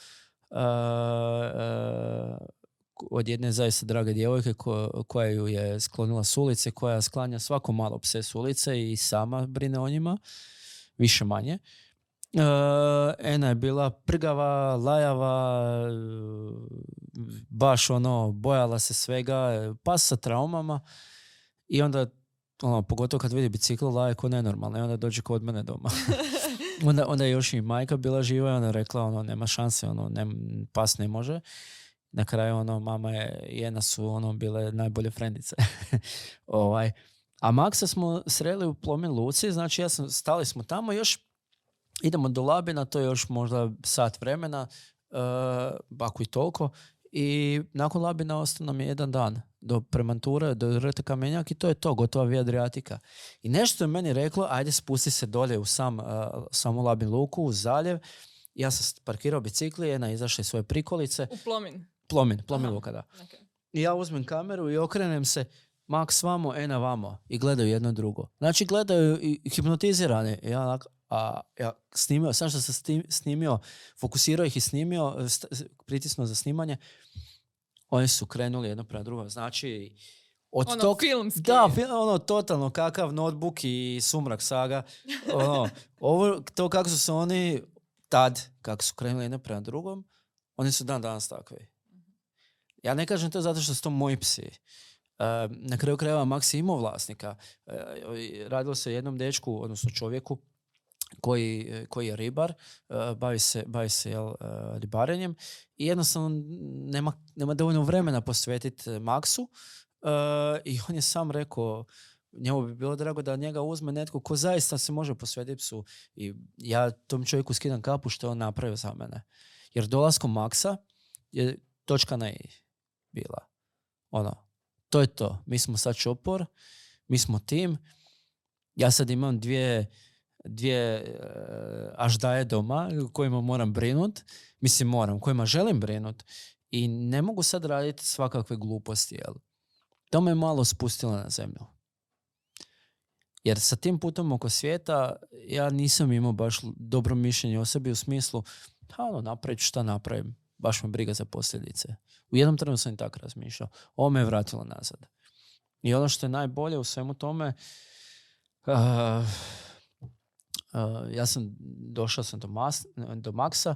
od jedne zaista drage djevojke koja ju je sklonila s ulice, koja sklanja svako malo pse s ulice i sama brine o njima, više manje. Uh, Ena je bila prgava, lajava, baš ono, bojala se svega, pas sa traumama i onda, ono, pogotovo kad vidi bicikl, laje ko nenormalno i onda dođe kod mene doma. onda, onda je još i majka bila živa i ona rekla, ono, nema šanse, ono, ne, pas ne može na kraju ono mama je i jedna su ono bile najbolje frendice. ovaj. A Maksa smo sreli u Plomin Luci, znači ja sam, stali smo tamo još idemo do Labina, to je još možda sat vremena, uh, ako i toliko. I nakon Labina ostao nam je jedan dan do Premanture, do Rte Kamenjak i to je to, gotova Via Adriatika. I nešto je meni reklo, ajde spusti se dolje u sam, uh, samu Labin luku, u zaljev. Ja sam parkirao bicikli, jedna izašla iz svoje prikolice. U Plomin? Plomin, plomin luka, da. I ja uzmem kameru i okrenem se, Max vamo, Ena vamo i gledaju jedno drugo. Znači gledaju i hipnotizirani. Ja a ja snimio, sam što sam snimio, fokusirao ih i snimio, pritisnuo za snimanje, oni su krenuli jedno prema drugo. Znači, od ono tog, filmski. Da, ono totalno kakav notebook i sumrak saga. Ono, ovo, to kako su se oni tad, kako su krenuli jedno prema drugom, oni su dan danas takvi. Ja ne kažem to zato što su to moji psi. na kraju krajeva je imao vlasnika. radilo se o jednom dečku, odnosno čovjeku, koji, koji je ribar, bavi se, bavi se jel, ribarenjem i jednostavno nema, nema dovoljno vremena posvetiti Maksu i on je sam rekao njemu bi bilo drago da njega uzme netko ko zaista se može posvetiti psu i ja tom čovjeku skidam kapu što je on napravio za mene. Jer dolaskom Maksa je točka na i bila. Ono, to je to. Mi smo sad čopor, mi smo tim. Ja sad imam dvije, dvije uh, aždaje doma kojima moram brinut. Mislim, moram, kojima želim brinut. I ne mogu sad raditi svakakve gluposti, jel? To me malo spustilo na zemlju. Jer sa tim putom oko svijeta ja nisam imao baš dobro mišljenje o sebi u smislu, pa ono, napravit šta napravim baš me briga za posljedice. U jednom trenutku sam i tako razmišljao. Ovo me je vratilo nazad. I ono što je najbolje u svemu tome, uh, uh, ja sam došao sam do, mas, do Maksa,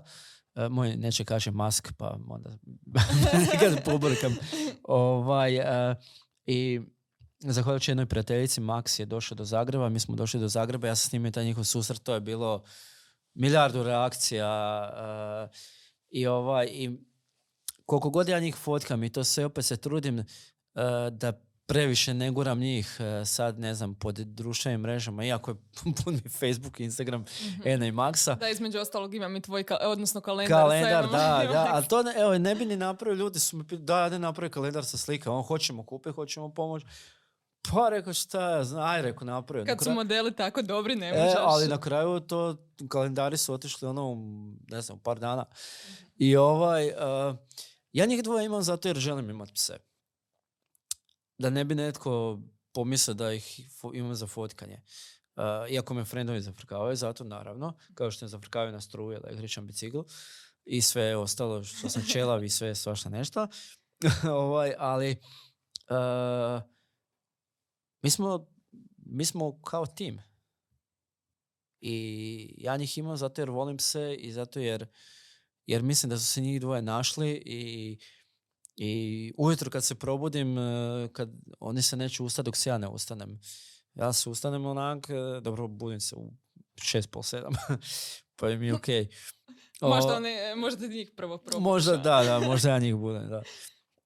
uh, moj neće kaže mask, pa onda nekad pobrkam. ovaj, I zahvaljujući jednoj prijateljici, Max je došao do Zagreba, mi smo došli do Zagreba, ja sam snimio taj njihov susret, to je bilo milijardu reakcija uh, i ovaj, i koliko god ja njih fotkam i to sve opet se trudim uh, da previše ne guram njih uh, sad, ne znam, pod društvenim mrežama, iako je pun mi Facebook, Instagram, Mhm. Ena i Maxa. Da, između ostalog imam i tvoj, ka- odnosno kalendar. Kalendar, sa da, da, ali to ne, evo, ne bi ni napravio, ljudi su mi da, ne napravio kalendar sa slika, on hoćemo kupiti, hoćemo pomoći. Pa rekao šta ja znam, aj rekao napravio. Na Kad su kraju- modeli tako dobri, ne E, možeš. ali na kraju to kalendari su otišli ono, ne znam, par dana. I ovaj, uh, ja njih dvoje imam zato jer želim imati pse. Da ne bi netko pomislio da ih fo- imam za fotkanje. Uh, iako me frendovi zafrkavaju, zato naravno, kao što me zafrkavaju na struju, električan bicikl i sve ostalo što sam čelav i sve svašta nešto. ovaj, ali uh, mi smo, mi smo kao tim. I ja njih imam zato jer volim se i zato jer, jer mislim da su se njih dvoje našli i, i ujutro kad se probudim, eh, kad oni se neće ustati dok se ja ne ustanem. Ja se ustanem onak, eh, dobro, budim se u šest, pol sedam, pa je mi okej. Možda, O, one, možda njih prvo probaš. Možda da, da, možda ja njih budem, da.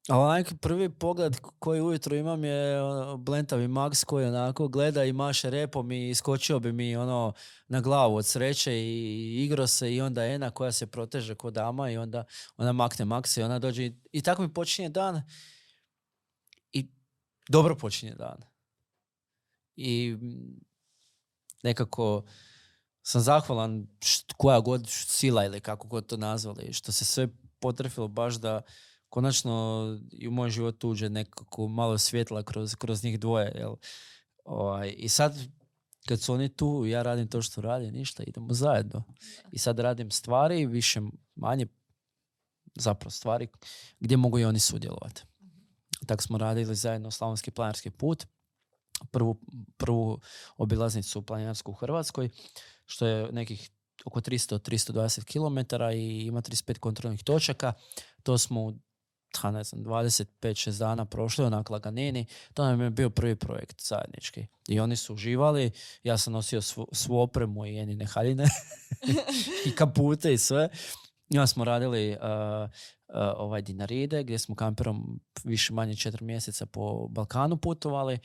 Ali onaj prvi pogled koji ujutro imam je blentavi Max koji onako gleda i maše repom i iskočio bi mi ono na glavu od sreće i igrao se i onda Ena koja se proteže kod dama i onda ona makne Maxa i ona dođe i, i tako mi počinje dan i dobro počinje dan. I nekako sam zahvalan št- koja god sila ili kako god to nazvali, što se sve potrefilo baš da konačno i u moj život uđe nekako malo svjetla kroz, kroz njih dvoje. Jel? Ovaj, I sad kad su oni tu, ja radim to što radim, ništa, idemo zajedno. I sad radim stvari, više manje zapravo stvari gdje mogu i oni sudjelovati. Tako smo radili zajedno Slavonski planinarski put, prvu, prvu obilaznicu planinarsku u Hrvatskoj, što je nekih oko 300-320 km i ima 35 kontrolnih točaka. To smo u ha, ne znam, 25-6 dana prošli onak laganini. To nam je bio prvi projekt zajednički. I oni su uživali. Ja sam nosio svu, svu opremu i jenine haljine i kapute i sve. Onda smo radili uh, uh, ovaj Dinaride gdje smo kamperom više manje četiri mjeseca po Balkanu putovali.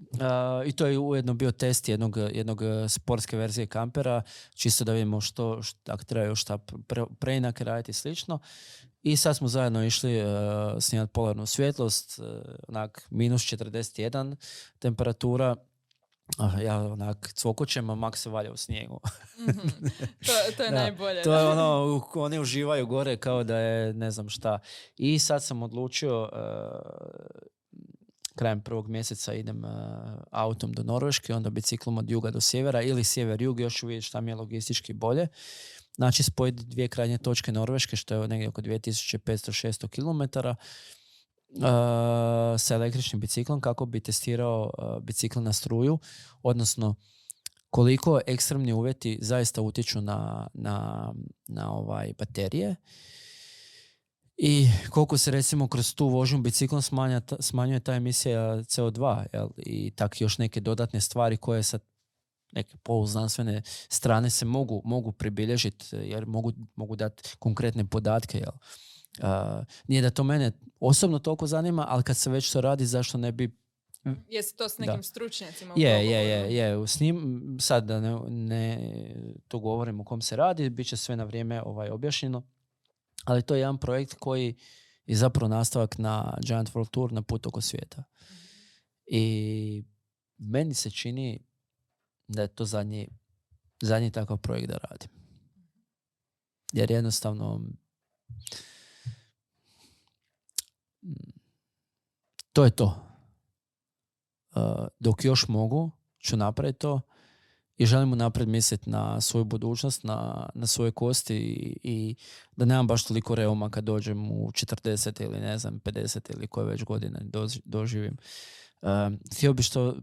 Uh, I to je ujedno bio test jednog, jednog uh, sportske verzije kampera, čisto da vidimo što, što ako treba još šta pre, preinake raditi i slično. I sad smo zajedno išli uh, snimati polarnu svjetlost, uh, onak minus 41 temperatura, Ah, ja onak cvokućem, a Mak se valja u snijegu. Mhm. To, to je Da, najbolje. To je ono, u- oni uživaju gore kao da je ne znam šta. I sad sam odlučio, uh, krajem prvog mjeseca idem uh, autom do Norveške, onda biciklom od juga do sjevera ili sjever-jug, još ću vidjeti šta mi je logistički bolje. Znači spojiti dvije krajnje točke Norveške, što je negdje oko 2500-600 km, uh, sa električnim biciklom kako bi testirao uh, bicikl na struju, odnosno koliko ekstremni uvjeti zaista utječu na, na, na ovaj baterije i koliko se recimo kroz tu vožnju biciklom smanjuje ta emisija CO2 jel? i tak još neke dodatne stvari koje sa neke poluznanstvene strane se mogu, mogu pribilježiti jer mogu, mogu dati konkretne podatke. Jel? Uh, nije da to mene osobno toliko zanima, ali kad se već to radi, zašto ne bi Jesi to s Da. nekim stručnjacima? u je, je, je, je. S njim, sad da ne, ne tu govorim o kom se radi, bit će sve na vrijeme ovaj, objašnjeno. Ali to je jedan projekt koji je zapravo nastavak na Giant World Tour na put oko svijeta. I meni se čini da je to zadnji, zadnji takav projekt da radim. Jer jednostavno mm, to je to. Uh, dok još mogu, ću napraviti to i želim napred misliti na svoju budućnost, na, na svoje kosti i, i da nemam baš toliko reuma kad dođem u 40 ili ne znam 50 ili koje već godine doživim. Um, htio bi što,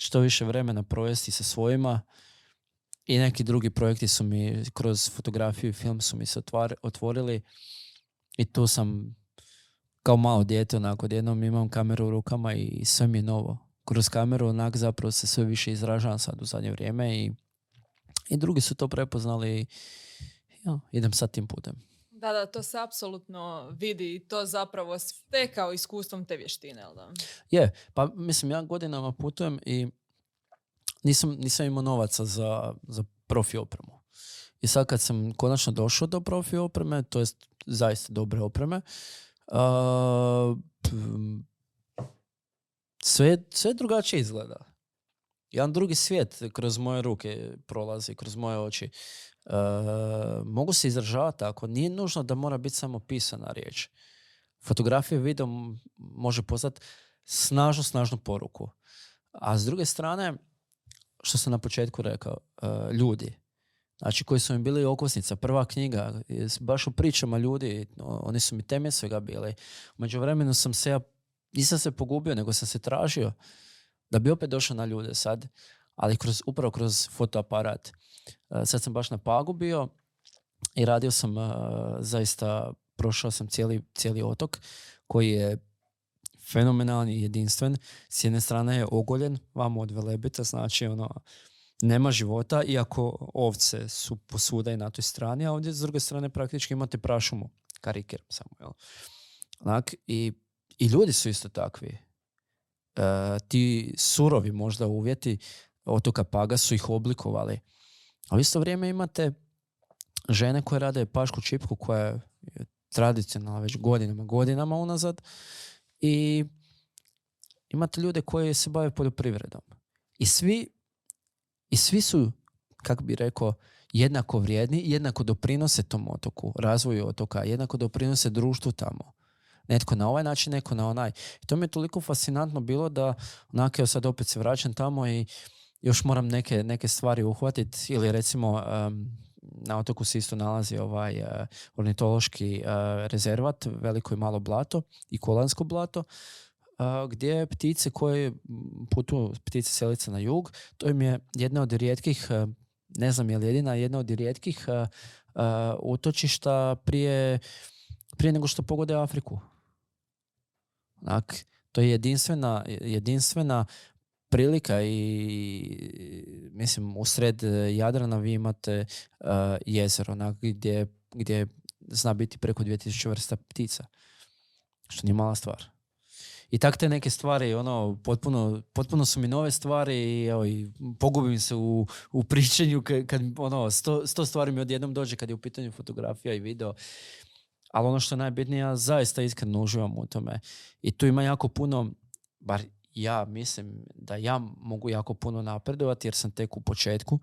što više vremena provesti sa svojima i neki drugi projekti su mi kroz fotografiju i film su mi se otvar- otvorili i tu sam kao malo dijete, onako, odjednom imam kameru u rukama i sve mi je novo. Kroz kameru onak zapravo se sve više izražavam sad u zadnje vrijeme i, i drugi su to prepoznali i ja, idem sad tim putem. Da, da, to se apsolutno vidi i to zapravo stekao iskustvom te vještine, jel da? Je, pa mislim, ja godinama putujem i nisam, nisam imao novaca za, za profi opremu. I sad kad sam konačno došao do profi opreme, to jest zaista dobre opreme, uh, sve, sve drugačije izgleda. Jedan drugi svijet kroz moje ruke prolazi, kroz moje oči. Uh, mogu se izražavati tako. Nije nužno da mora biti samo pisana riječ. Fotografija i video može poslati snažnu, snažnu poruku. A s druge strane, što sam na početku rekao, uh, ljudi, znači koji su mi bili okosnica, prva knjiga, baš u pričama ljudi, oni su mi teme svega bili. U međuvremenu sam se ja, nisam se pogubio, nego sam se tražio da bi opet došao na ljude sad, ali kroz, upravo kroz fotoaparat. Uh, sad sam baš na Pagu bio i radio sam uh, zaista, prošao sam cijeli, cijeli otok koji je fenomenalni i jedinstven. S jedne strane je ogoljen, vamo od Velebita, znači ono, nema života, iako ovce su posvuda i na toj strani, a ovdje s druge strane praktički imate prašumu, kariker samo, jel? Onak, i, i ljudi su isto takvi. E, ti surovi možda uvjeti otoka Paga su ih oblikovali. A u isto vrijeme imate žene koje rade pašku čipku koja je tradicionalna već godinama, godinama unazad i imate ljude koji se bave poljoprivredom. I svi, i svi su, kako bi rekao, jednako vrijedni, jednako doprinose tom otoku, razvoju otoka, jednako doprinose društvu tamo. Netko na ovaj način, neko na onaj. I to mi je toliko fascinantno bilo da onako, sad opet se vraćam tamo i još moram neke, neke stvari uhvatiti ili recimo na otoku se isto nalazi ovaj uh, ornitološki uh, rezervat, veliko i malo blato i kolansko blato, uh, gdje ptice koje putuju, ptice selice na jug, to im je jedna od rijetkih, ne znam je li jedina, jedna od rijetkih utočišta prije, prije nego što pogode Afriku. Onak, to je jedinstvena, jedinstvena prilika i mislim u sred Jadrana vi imate uh, jezero onak, gdje, gdje zna biti preko 2000 vrsta ptica. Što nije mala stvar. I tak te neke stvari, ono, potpuno, potpuno su mi nove stvari i, evo, i pogubim se u, u pričanju kad, kad ono, sto, sto stvari mi odjednom dođe kad je u pitanju fotografija i video. Ali ono što je najbitnije, ja zaista iskreno uživam u tome. I tu ima jako puno, bar ja mislim da ja mogu jako puno napredovati jer sam tek u početku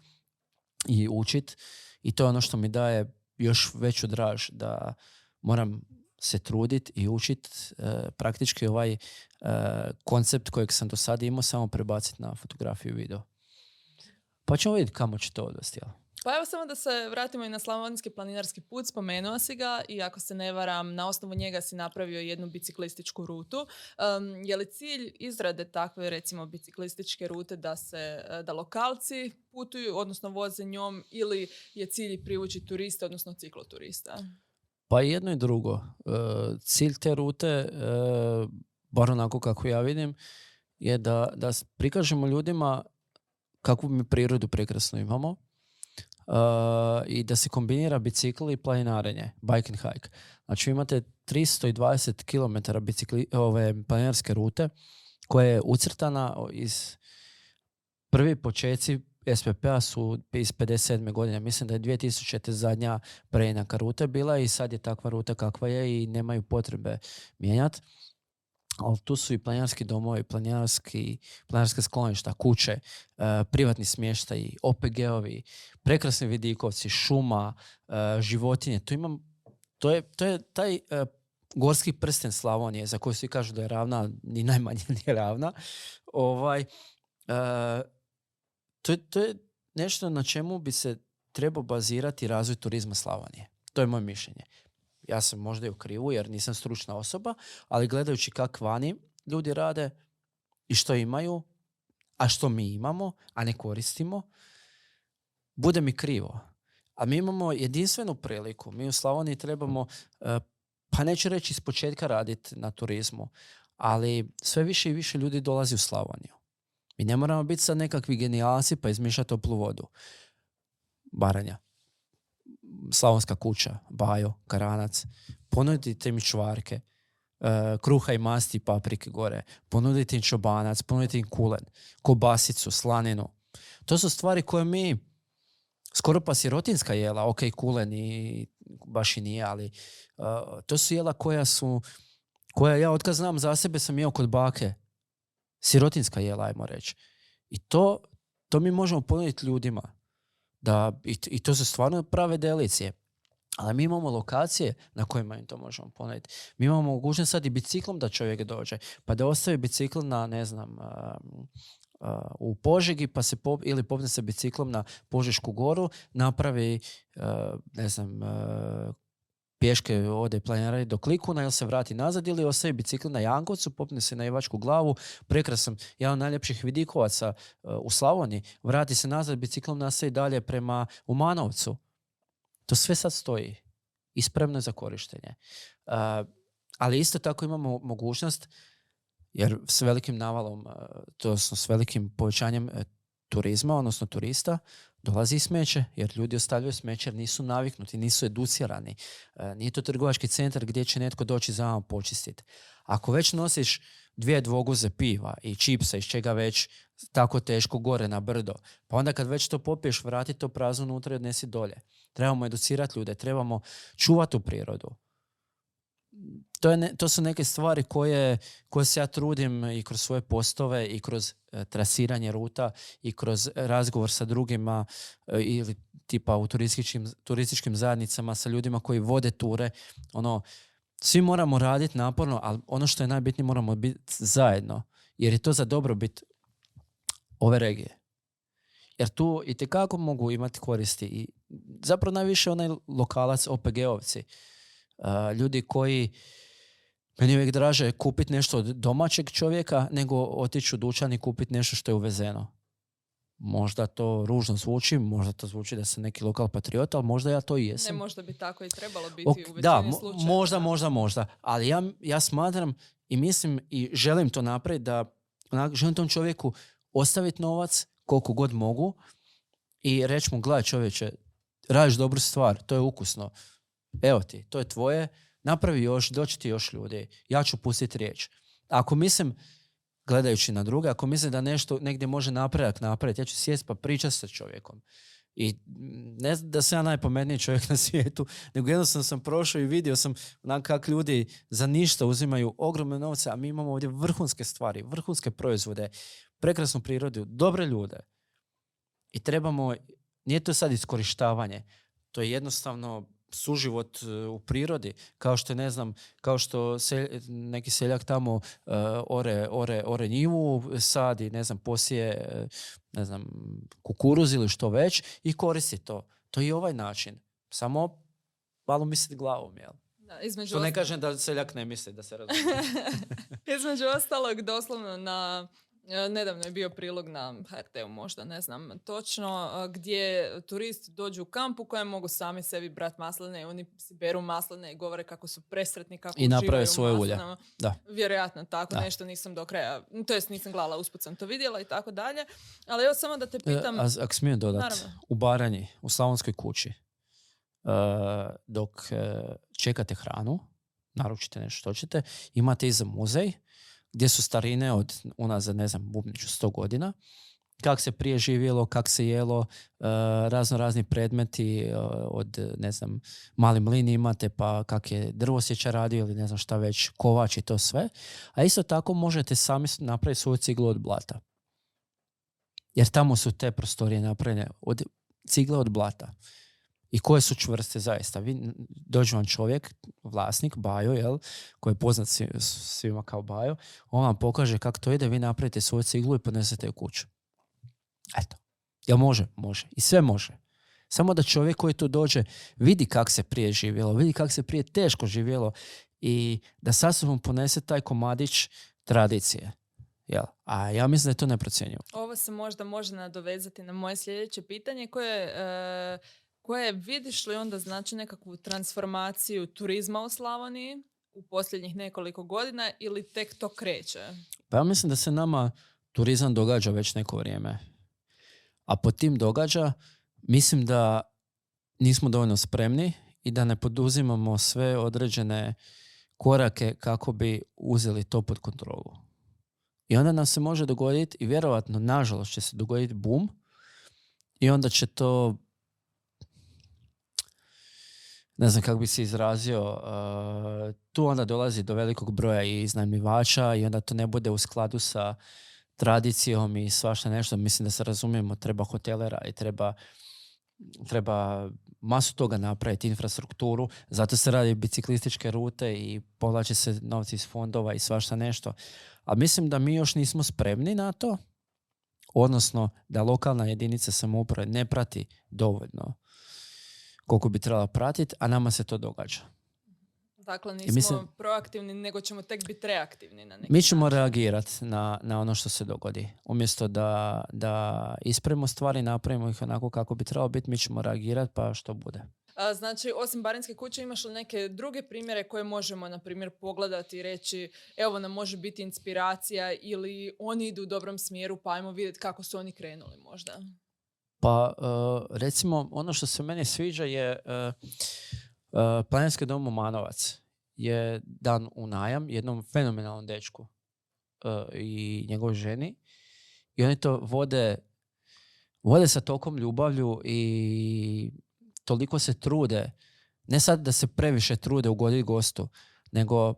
i učit i to je ono što mi daje još veću draž da moram se trudit i učit e, praktički ovaj e, koncept kojeg sam do sada imao samo prebaciti na fotografiju i video. Pa ćemo vidjeti kamo će to odvesti. Jel? Pa evo samo da se vratimo i na slavonski planinarski put, spomenuo si ga i ako se ne varam, na osnovu njega si napravio jednu biciklističku rutu. Um, je li cilj izrade takve recimo biciklističke rute da se da lokalci putuju, odnosno voze njom ili je cilj privući turiste, odnosno cikloturista? Pa jedno i drugo. E, cilj te rute, e, bar onako kako ja vidim, je da, da prikažemo ljudima kakvu mi prirodu prekrasno imamo, i da se kombinira bicikl i planinarenje, bike and hike. Znači imate 320 km bicikli, ove planinarske rute koja je ucrtana iz prvi počeci SPP-a su iz 57. godine. Mislim da je 2000. zadnja preinaka rute bila i sad je takva ruta kakva je i nemaju potrebe mijenjati ali tu su i planinarski domovi, planinarski, planinarske skloništa, kuće, uh, privatni smještaji, OPG-ovi, prekrasni vidikovci, šuma, uh, životinje. To, imam, to, je, to je taj uh, gorski prsten Slavonije, za koji svi kažu da je ravna, ni najmanje nije ravna. Ovaj, to, to je nešto na čemu bi se trebao bazirati razvoj turizma Slavonije. To je moje mišljenje ja sam možda i u krivu jer nisam stručna osoba, ali gledajući kak vani ljudi rade i što imaju, a što mi imamo, a ne koristimo, bude mi krivo. A mi imamo jedinstvenu priliku. Mi u Slavoniji trebamo uh, pa neću reći iz početka raditi na turizmu, ali sve više i više ljudi dolazi u Slavoniju. Mi ne moramo biti sad nekakvi genijalci pa izmišljati toplu vodu. Baranja. Slavonska kuća, Bajo, Karanac. Ponudite mi čvarke, e, kruha i masti paprike gore. Ponudite im čobanac, ponudite im kulen, kobasicu, slaninu. To su stvari koje mi skoro pa sirotinska jela, ok, kulen i baš i nije, ali uh, to su jela koja su, koja ja otkad znam za sebe sam jeo kod bake. Sirotinska jela, ajmo reći. I to, to mi možemo ponuditi ljudima. Da, i, I to su stvarno prave delicije. Ali mi imamo lokacije na kojima im to možemo ponuditi. Mi imamo mogućnost sad i biciklom da čovjek dođe. Pa da ostavi bicikl na, ne znam, um, uh, u Požegi pa se pop, ili popne se biciklom na Požešku goru, napravi uh, ne znam uh, pješke ode planirati do Klikuna ili se vrati nazad ili ostavi bicikl na Jankovcu, popne se na Ivačku glavu, prekrasan, jedan od najljepših vidikovaca u Slavoniji, vrati se nazad biciklom nastavi dalje prema Umanovcu. To sve sad stoji i je za korištenje. ali isto tako imamo mogućnost jer s velikim navalom, e, to s velikim povećanjem turizma, odnosno turista, dolazi smeće, jer ljudi ostavljaju smeće jer nisu naviknuti, nisu educirani. E, nije to trgovački centar gdje će netko doći za vam počistiti. Ako već nosiš dvije dvoguze piva i čipsa iz čega već tako teško gore na brdo, pa onda kad već to popiješ, vrati to prazno unutra i odnesi dolje. Trebamo educirati ljude, trebamo čuvati u prirodu to, je to su neke stvari koje, koje se ja trudim i kroz svoje postove i kroz e, trasiranje ruta i kroz razgovor sa drugima e, ili tipa u turističkim, turističkim zajednicama sa ljudima koji vode ture. Ono, svi moramo raditi naporno, ali ono što je najbitnije moramo biti zajedno. Jer je to za dobrobit ove regije. Jer tu i tekako mogu imati koristi. I zapravo najviše onaj lokalac, OPG-ovci. Ljudi koji meni je uvijek draže kupiti nešto od domaćeg čovjeka nego otići u dućan i kupiti nešto što je uvezeno. Možda to ružno zvuči, možda to zvuči da sam neki lokal patriot, ali možda ja to i jesam. Ne, možda bi tako i trebalo biti u većini Da, možda, možda, možda. Ali ja, ja smatram i mislim i želim to napraviti da želim tom čovjeku ostaviti novac koliko god mogu i reći mu, gledaj čovječe, radiš dobru stvar, to je ukusno. Evo ti, to je tvoje, napravi još, doći ti još ljudi, ja ću pustiti riječ. Ako mislim, gledajući na druge, ako mislim da nešto negdje može napredak napraviti, ja ću sjesti pa pričati sa čovjekom. I ne da sam ja najpomeniji čovjek na svijetu, nego jednostavno sam prošao i vidio sam kak ljudi za ništa uzimaju ogromne novce, a mi imamo ovdje vrhunske stvari, vrhunske proizvode, prekrasnu prirodu, dobre ljude. I trebamo, nije to sad iskorištavanje, to je jednostavno suživot e, u prirodi, kao što ne znam, kao što se, neki seljak tamo uh, ore, ore, ore njivu, sadi, ne znam, posije, e, ne znam, kukuruz ili što već i koristi to. To je i ovaj način. Samo malo misliti glavom, jel? Da, između to ne kažem da seljak ne misli da se razumije. između ostalog, doslovno na nedavno je bio prilog na HRT-u možda, ne znam točno, e, gdje turisti dođu u kamp u kojem mogu sami sebi brat masline i oni si beru masline i govore kako su presretni, kako I naprave svoje ulje. Da. Vjerojatno tako, nešto nisam do kraja, to jest nisam gledala, usput sam to vidjela i tako dalje. Ali evo samo da te e, pitam... ako smijem dodati, u Baranji, u Slavonskoj kući, dok čekate hranu, naručite nešto što ćete, imate iza muzej gdje su starine od unazad, ne znam, bubniću sto godina, kak se prije živjelo, kak se jelo, uh, razno razni predmeti uh, od, ne znam, mali mlini imate, pa kak je drvosjeća radio ili ne znam šta već, kovač i to sve. A isto tako možete sami napraviti svoju ciglu od blata. Jer tamo su te prostorije napravljene od cigle od blata i koje su čvrste zaista. Vi, dođe vam čovjek, vlasnik, Bajo, jel, koji je poznat svima kao Bajo, on vam pokaže kako to ide, vi napravite svoju ciglu i podnesete u kuću. Eto. Jel može? Može. I sve može. Samo da čovjek koji tu dođe vidi kako se prije živjelo, vidi kako se prije teško živjelo i da sa sobom ponese taj komadić tradicije. Jel? A ja mislim da je to neprocjenjivo. Ovo se možda može nadovezati na moje sljedeće pitanje koje je koje vidiš li onda znači nekakvu transformaciju turizma u Slavoniji u posljednjih nekoliko godina ili tek to kreće? Pa ja mislim da se nama turizam događa već neko vrijeme. A po tim događa mislim da nismo dovoljno spremni i da ne poduzimamo sve određene korake kako bi uzeli to pod kontrolu. I onda nam se može dogoditi i vjerojatno, nažalost, će se dogoditi bum i onda će to ne znam kako bi se izrazio, uh, tu onda dolazi do velikog broja i iznajmljivača i onda to ne bude u skladu sa tradicijom i svašta nešto. Mislim da se razumijemo, treba hotelera i treba, treba masu toga napraviti, infrastrukturu, zato se radi biciklističke rute i povlače se novci iz fondova i svašta nešto. A mislim da mi još nismo spremni na to, odnosno da lokalna jedinica samouprave ne prati dovoljno koliko bi trebala pratiti, a nama se to događa. Dakle, nismo mislim, proaktivni, nego ćemo tek biti reaktivni na neki Mi ćemo reagirati na, na ono što se dogodi. Umjesto da, da ispravimo stvari, napravimo ih onako kako bi trebalo biti, mi ćemo reagirati pa što bude. A, znači, osim Barinske kuće, imaš li neke druge primjere koje možemo, na primjer, pogledati i reći evo nam može biti inspiracija ili oni idu u dobrom smjeru pa ajmo vidjeti kako su oni krenuli možda? Pa, uh, recimo, ono što se meni sviđa je uh, Planinski dom Umanovac je dan u najam jednom fenomenalnom dečku i njegovoj ženi i oni to vode vode sa tokom ljubavlju i toliko se trude ne sad da se previše trude ugoditi gostu nego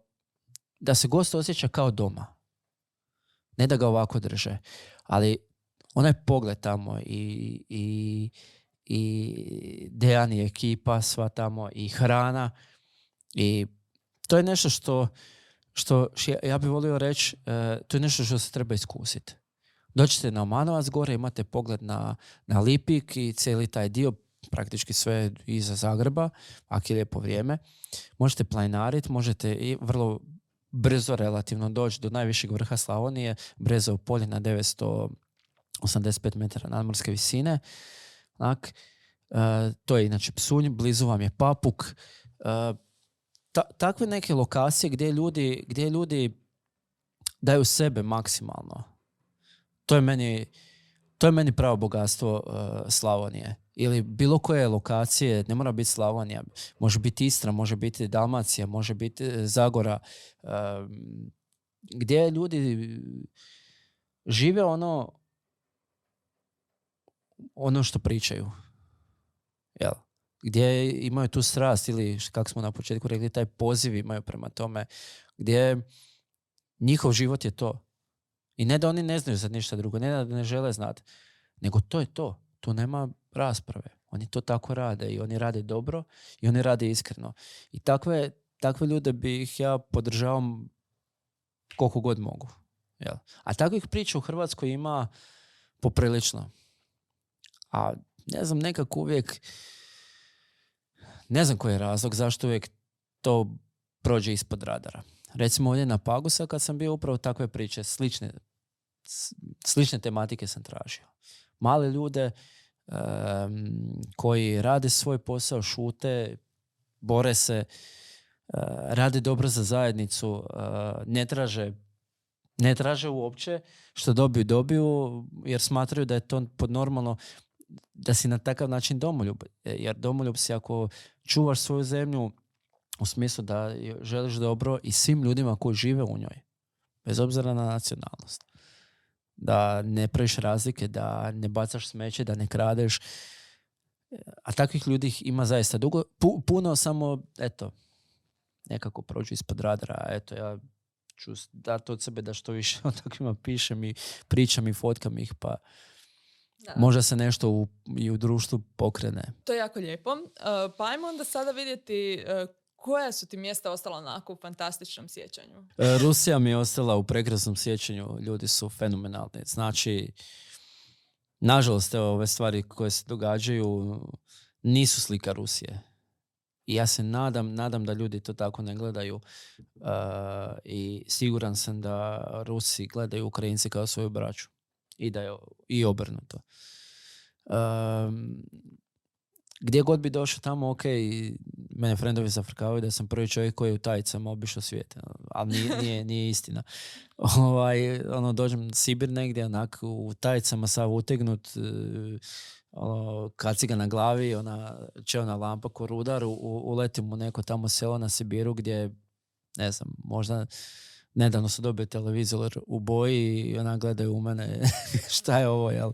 da se gost osjeća kao doma. Ne da ga ovako drže ali onaj pogled tamo i, i, i Dejan i ekipa sva tamo i hrana i to je nešto što, što ja bih volio reći, e, to je nešto što se treba iskusiti. Dođete na Omanovac gore, imate pogled na, na Lipik i cijeli taj dio, praktički sve iza Zagreba, ako je lijepo vrijeme. Možete planariti, možete i vrlo brzo relativno doći do najvišeg vrha Slavonije, Brezovo polje na 900 85 metara nadmorske visine. Tak, uh, to je inače Psunj, blizu vam je Papuk. Uh, takve neke lokacije gdje ljudi, gdje ljudi daju sebe maksimalno. To je meni, to je meni pravo bogatstvo uh, Slavonije. Ili bilo koje lokacije, ne mora biti Slavonija, može biti Istra, može biti Dalmacija, može biti Zagora, gdje ljudi žive ono ono što pričaju. Jel? Gdje imaju tu strast ili kako smo na početku rekli, taj poziv imaju prema tome. Gdje njihov život je to. I ne da oni ne znaju za ništa drugo, ne da ne žele znati, nego to je to. Tu nema rasprave. Oni to tako rade i oni rade dobro i oni rade iskreno. I takve, takve ljude bih ja podržao koliko god mogu. Jel? A takvih priča u Hrvatskoj ima poprilično. A ne znam, nekako uvijek, ne znam koji je razlog zašto uvijek to prođe ispod radara. Recimo ovdje na Pagusa kad sam bio upravo takve priče, slične, slične tematike sam tražio. Male ljude koji rade svoj posao, šute, bore se, uh, rade dobro za zajednicu, ne traže ne traže uopće što dobiju, dobiju jer smatraju da je to pod normalno da si na takav način domoljub. E, jer domoljub si ako čuvaš svoju zemlju u smislu da želiš dobro i svim ljudima koji žive u njoj, bez obzira na nacionalnost. Da ne praviš razlike, da ne bacaš smeće, da ne kradeš. A takvih ljudi ima zaista dugo. puno samo, eto, nekako prođu ispod radara. Eto, ja ću dati od sebe da što više o takvima pišem i pričam i fotkam ih, pa da. Možda se nešto u, i u društvu pokrene. To je jako lijepo. Uh, pa ajmo onda sada vidjeti uh, koja su ti mjesta ostala onako u fantastičnom sjećanju? Uh, Rusija mi je ostala u prekrasnom sjećanju. Ljudi su fenomenalni. Znači, nažalost, evo, ove stvari koje se događaju nisu slika Rusije. I ja se nadam, nadam da ljudi to tako ne gledaju uh, i siguran sam da Rusi gledaju Ukrajinci kao svoju braću i da je i obrnuto. Um, gdje god bi došao tamo, ok, mene frendovi zafrkavaju da sam prvi čovjek koji je u tajicama obišao svijet, ali nije, nije, nije istina. ovaj, ono, dođem Sibir negdje, onak, u tajicama sav utegnut, e, ono, kaciga na glavi, ona čelna lampa ko rudar, u, uletim u neko tamo selo na Sibiru gdje, ne znam, možda nedavno su dobio televizor u boji i ona gledaju u mene šta je ovo, jel?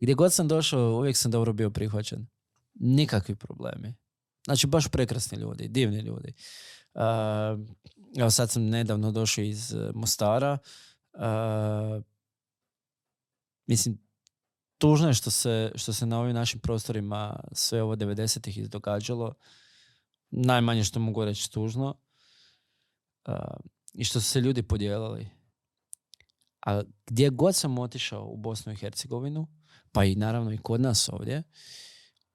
Gdje god sam došao, uvijek sam dobro bio prihvaćen. Nikakvi problemi. Znači, baš prekrasni ljudi, divni ljudi. Uh, evo sad sam nedavno došao iz uh, Mostara. Uh, mislim, tužno je što se, što se na ovim našim prostorima sve ovo 90-ih izdogađalo. Najmanje što mogu reći tužno. Uh, I što su se ljudi podijelili. A gdje god sam otišao u Bosnu i Hercegovinu, pa i naravno i kod nas ovdje,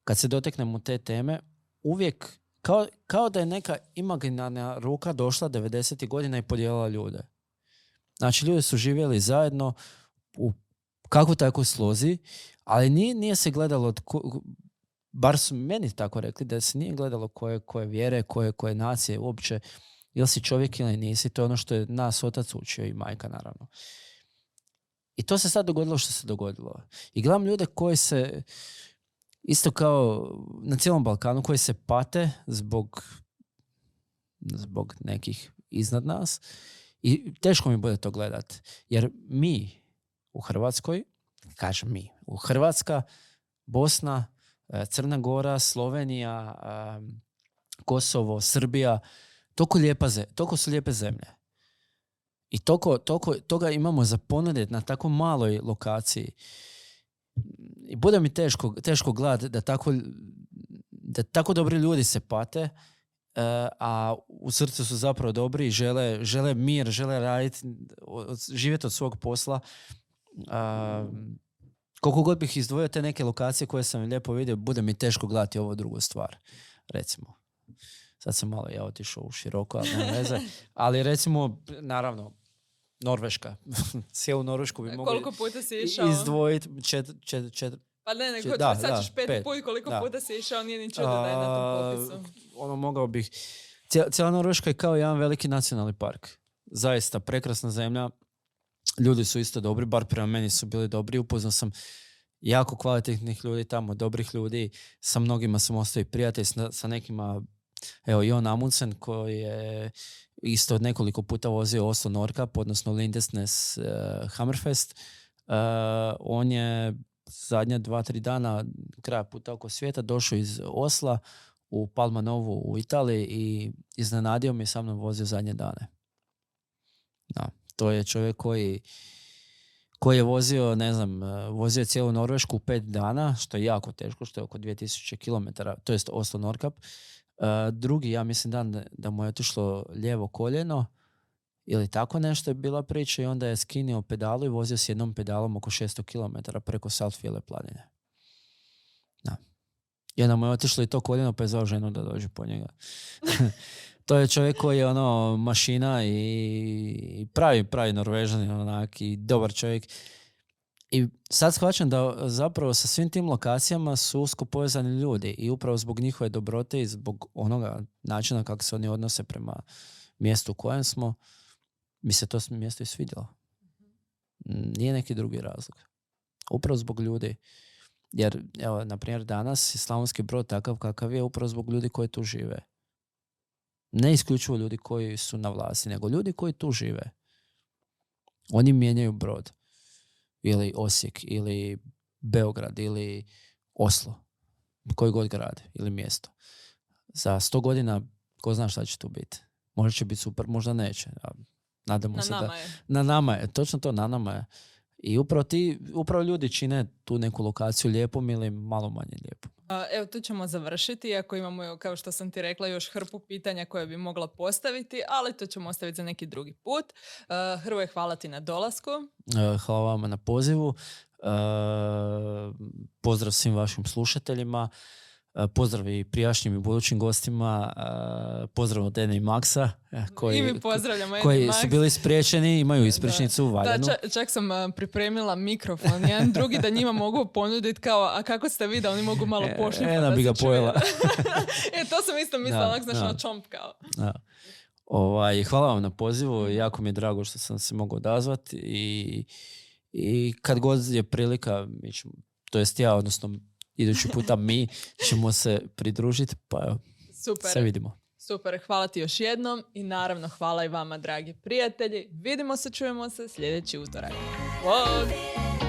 kad se doteknemo te teme, uvijek kao, kao da je neka imaginarna ruka došla 90. godina i podijelila ljude. Znači, ljudi su živjeli zajedno u kako tako slozi, ali nije, nije se gledalo, tko, bar su meni tako rekli, da se nije gledalo koje, koje vjere, koje, koje nacije uopće, ili si čovjek ili nisi, to je ono što je nas otac učio i majka naravno. I to se sad dogodilo što se dogodilo. I gledam ljude koji se, isto kao na cijelom Balkanu, koji se pate zbog, zbog nekih iznad nas. I teško mi bude to gledat. Jer mi u Hrvatskoj, kažem mi, u Hrvatska, Bosna, e, Crna Gora, Slovenija, Kosovo, Srbija, toliko, lijepa, toliko su lijepe zemlje. I toliko, toliko toga imamo za ponuditi na tako maloj lokaciji. I bude mi teško, teško glad da tako, da tako dobri ljudi se pate, uh, a u srcu su zapravo dobri i žele, žele mir, žele raditi, živjeti od svog posla. Uh, koliko god bih izdvojio te neke lokacije koje sam lijepo vidio, bude mi teško gledati ovo drugu stvar, recimo. Sad sam malo ja otišao u široko, ali ne veze. Ali recimo, naravno, Norveška. Cijelu Norvešku bi mogli Koliko puta si išao? izdvojiti čet, čet, čet, Pa ne, nego da, sad da, ćeš pet, pet, put koliko da. puta si išao, nije ni čudo da je na tom popisu. ono mogao bih... Cijela, Norveška je kao jedan veliki nacionalni park. Zaista prekrasna zemlja. Ljudi su isto dobri, bar prema meni su bili dobri. Upoznao sam jako kvalitetnih ljudi tamo, dobrih ljudi. Sa mnogima sam ostao i prijatelj, sa nekima, evo Jon Amundsen koji je isto nekoliko puta vozio Oslo Norkap, odnosno Lindesnes uh, Hammerfest. Uh, on je zadnja dva, tri dana kraja puta oko svijeta došao iz Osla u Palmanovu u Italiji i iznenadio mi je sa mnom vozio zadnje dane. Da, to je čovjek koji koji je vozio, ne znam, eh, vozio je cijelu Norvešku u pet dana, što je jako teško, što je oko 2000 km, to jest Oslo Norkap. Uh, drugi, ja mislim, dan da- da mu je otišlo lijevo koljeno ili tako nešto je bila priča i onda je skinio pedalu i vozio s jednom pedalom oko 600 km preko Saltfjele planine. Da. I onda mu je otišlo i to koljeno pa je zvao ženu da dođe po njega. to je čovjek koji je ono mašina i, i pravi, pravi norvežan onak i dobar čovjek. I sad shvaćam da zapravo sa svim tim lokacijama su usko povezani ljudi i upravo zbog njihove dobrote i zbog onoga načina kako se oni odnose prema mjestu u kojem smo, mi se to mjesto i svidjelo. Mm, Nije neki drugi razlog. Upravo zbog ljudi. Jer, evo, na primjer, danas je Slavonski brod takav kakav je upravo zbog ljudi koji tu žive. Ne isključivo ljudi koji su na vlasti, nego ljudi koji tu žive. Oni mijenjaju brod. Ili Osijek, ili Beograd, ili Oslo. Koji god grad ili mjesto. Za sto godina, ko zna šta će tu biti. Možda će biti super, možda neće. Nadamo Na se da... nama je. Na nama je, točno to, na nama je. I upravo ti, upravo ljudi čine tu neku lokaciju lijepom ili malo manje lijepom. Evo, tu ćemo završiti, iako imamo, kao što sam ti rekla, još hrpu pitanja koje bi mogla postaviti, ali to ćemo ostaviti za neki drugi put. Hrvoje, hvala ti na dolasku. Hvala vama na pozivu. Pozdrav svim vašim slušateljima. E, E, Pozdrav i prijašnjim i budućim gostima. e, Pozdrav od Ene i Maksa e, koji, I mi pozdravljamo koji Max. su bili spriječeni, imaju ispričnicu Da, valjanu. čak, čak sam pripremila mikrofon, jedan drugi da njima mogu ponuditi kao, a kako ste vi da oni mogu malo E, pošljipati. Ena da bi ga pojela. e, to sam isto mislila, Da, onak, znaš, da. ono čomp kao. Da. Ovaj, hvala vam na pozivu, jako mi je drago što sam se mogao odazvati i, i kad god je prilika, mi ćemo, to jest ja, odnosno idući puta mi ćemo se pridružiti, pa evo, Super. se vidimo. Super, hvala ti još jednom i naravno hvala i vama, dragi prijatelji. Vidimo se, čujemo se sljedeći utorak. Bog!